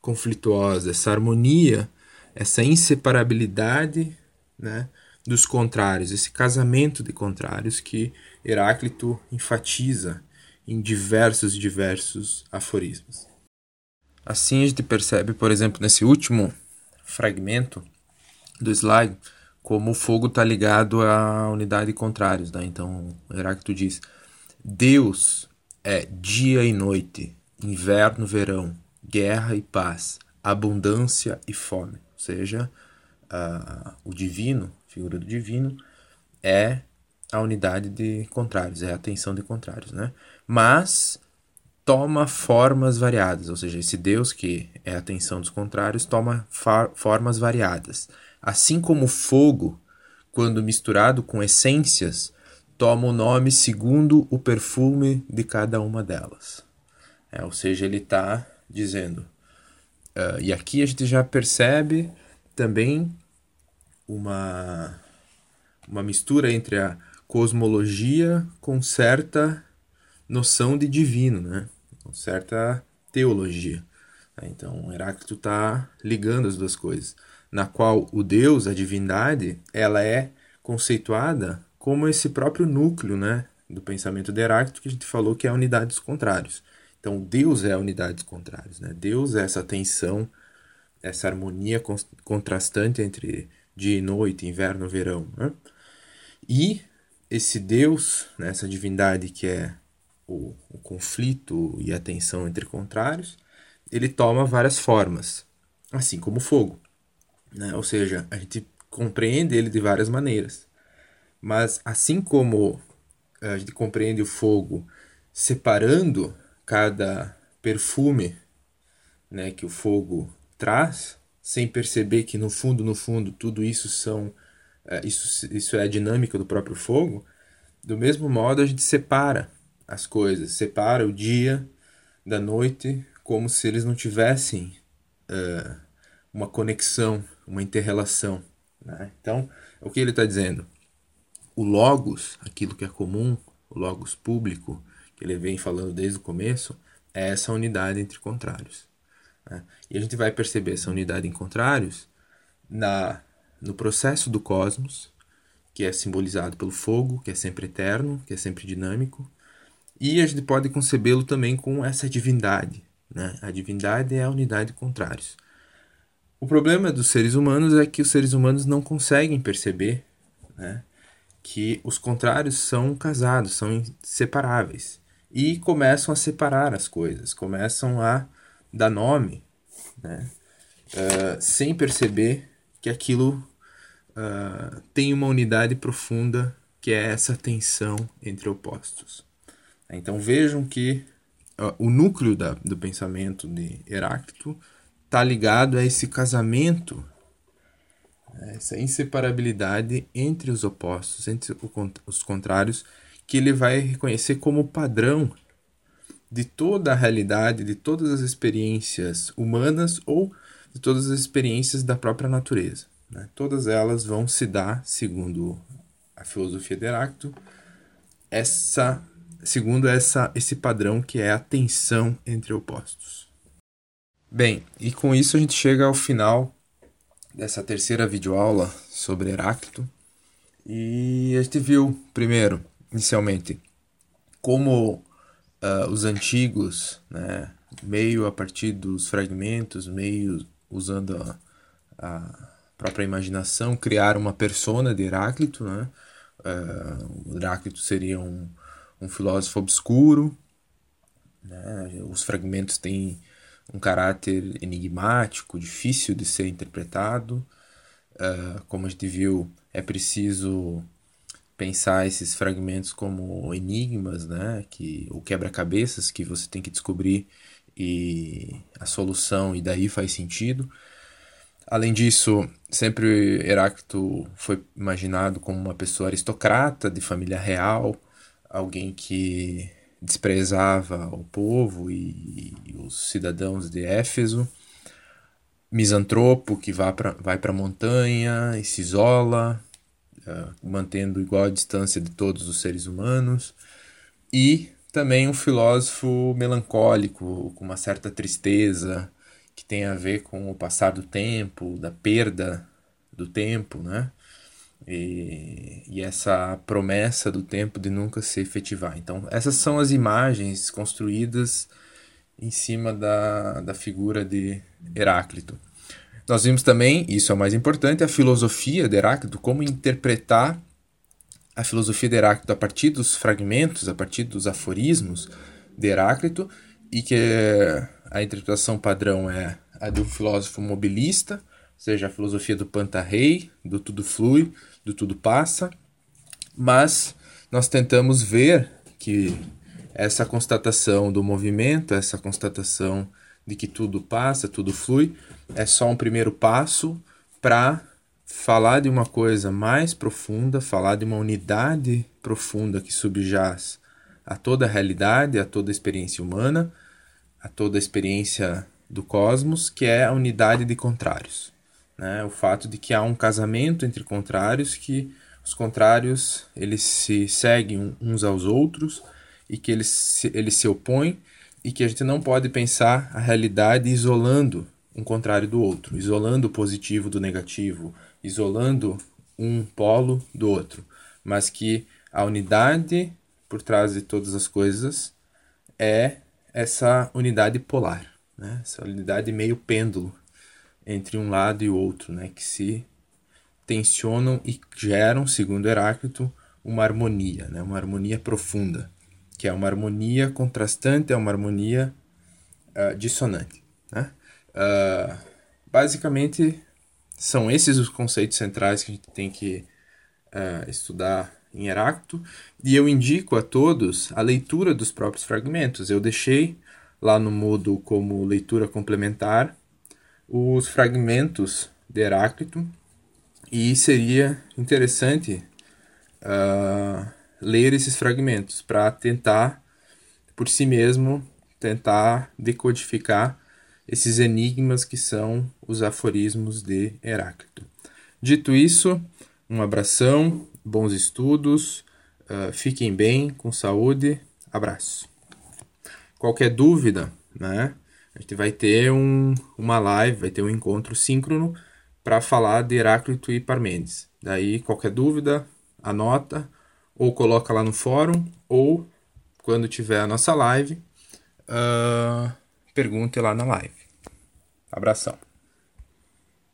conflituosa, essa harmonia, essa inseparabilidade, né, dos contrários, esse casamento de contrários que Heráclito enfatiza em diversos diversos aforismos. Assim a gente percebe, por exemplo, nesse último fragmento do slide, como o fogo está ligado à unidade de contrários. Né? Então, Heráclito diz: Deus é dia e noite, inverno, verão, guerra e paz, abundância e fome. Ou seja, uh, o divino, a figura do divino, é a unidade de contrários, é a tensão de contrários, né? Mas toma formas variadas, ou seja, esse Deus que é a tensão dos contrários toma formas variadas. Assim como o fogo, quando misturado com essências, toma o nome segundo o perfume de cada uma delas. É, ou seja, ele está dizendo. Uh, e aqui a gente já percebe também uma, uma mistura entre a cosmologia com certa noção de divino, né? Com certa teologia. Então, Heráclito está ligando as duas coisas, na qual o Deus, a divindade, ela é conceituada como esse próprio núcleo né, do pensamento de Heráclito que a gente falou que é a unidade dos contrários. Então, Deus é a unidade dos contrários. Né? Deus é essa tensão, essa harmonia contrastante entre dia e noite, inverno e verão. Né? E esse Deus, né, essa divindade que é o, o conflito e a tensão entre contrários, ele toma várias formas, assim como o fogo. Né? Ou seja, a gente compreende ele de várias maneiras. Mas assim como a gente compreende o fogo separando cada perfume né, que o fogo traz, sem perceber que no fundo, no fundo, tudo isso são é, isso, isso é a dinâmica do próprio fogo, do mesmo modo a gente separa as coisas, separa o dia da noite como se eles não tivessem uh, uma conexão, uma interrelação. Né? Então, o que ele está dizendo? O logos, aquilo que é comum, o logos público, que ele vem falando desde o começo, é essa unidade entre contrários. Né? E a gente vai perceber essa unidade em contrários na no processo do cosmos, que é simbolizado pelo fogo, que é sempre eterno, que é sempre dinâmico, e a gente pode concebê-lo também com essa divindade. Né? A divindade é a unidade de contrários. O problema dos seres humanos é que os seres humanos não conseguem perceber né, que os contrários são casados, são inseparáveis. E começam a separar as coisas, começam a dar nome, né, uh, sem perceber que aquilo uh, tem uma unidade profunda que é essa tensão entre opostos. Então vejam que o núcleo da, do pensamento de Heráclito está ligado a esse casamento, essa inseparabilidade entre os opostos, entre os contrários, que ele vai reconhecer como padrão de toda a realidade, de todas as experiências humanas ou de todas as experiências da própria natureza. Né? Todas elas vão se dar, segundo a filosofia de Heráclito, essa, segundo essa, esse padrão que é a tensão entre opostos. Bem, e com isso a gente chega ao final dessa terceira videoaula sobre Heráclito. E a gente viu, primeiro, inicialmente, como uh, os antigos, né, meio a partir dos fragmentos, meio usando a, a própria imaginação, criar uma persona de Heráclito. Né? Uh, Heráclito seria um, um filósofo obscuro. Né? Os fragmentos têm um caráter enigmático, difícil de ser interpretado. Uh, como a gente viu, é preciso pensar esses fragmentos como enigmas, né? que, o quebra-cabeças que você tem que descobrir e a solução, e daí faz sentido. Além disso, sempre Heráclito foi imaginado como uma pessoa aristocrata, de família real, alguém que desprezava o povo e, e os cidadãos de Éfeso, misantropo que vai para vai a montanha e se isola, uh, mantendo igual a distância de todos os seres humanos, e também um filósofo melancólico, com uma certa tristeza, que tem a ver com o passar do tempo, da perda do tempo, né? E, e, essa promessa do tempo de nunca se efetivar. Então, essas são as imagens construídas em cima da, da figura de Heráclito. Nós vimos também, isso é o mais importante, a filosofia de Heráclito, como interpretar a filosofia de Heráclito a partir dos fragmentos, a partir dos aforismos de Heráclito, e que a interpretação padrão é a de um filósofo mobilista, seja a filosofia do Pantarrei, do tudo flui, do tudo passa, mas nós tentamos ver que essa constatação do movimento, essa constatação de que tudo passa, tudo flui, é só um primeiro passo para falar de uma coisa mais profunda, falar de uma unidade profunda que subjaz a toda a realidade, a toda a experiência humana, a toda a experiência do cosmos, que é a unidade de contrários. Né? O fato de que há um casamento entre contrários, que os contrários eles se seguem uns aos outros e que eles se, eles se opõem e que a gente não pode pensar a realidade isolando um contrário do outro, isolando o positivo do negativo, isolando um polo do outro, mas que a unidade por trás de todas as coisas é essa unidade polar, né? essa unidade meio pêndulo entre um lado e o outro, né? que se tensionam e geram, segundo Heráclito, uma harmonia, né? uma harmonia profunda, que é uma harmonia contrastante, é uma harmonia uh, dissonante. Né? Uh, basicamente, são esses os conceitos centrais que a gente tem que uh, estudar em Heráclito, e eu indico a todos a leitura dos próprios fragmentos. Eu deixei lá no Moodle como leitura complementar os fragmentos de Heráclito, e seria interessante uh, ler esses fragmentos para tentar, por si mesmo, tentar decodificar esses enigmas que são os aforismos de Heráclito. Dito isso, um abração, bons estudos, uh, fiquem bem, com saúde, abraço. Qualquer dúvida, né? A gente vai ter um, uma live, vai ter um encontro síncrono para falar de Heráclito e Parmênides. Daí, qualquer dúvida, anota ou coloca lá no fórum ou quando tiver a nossa live, uh, pergunte lá na live. Abração.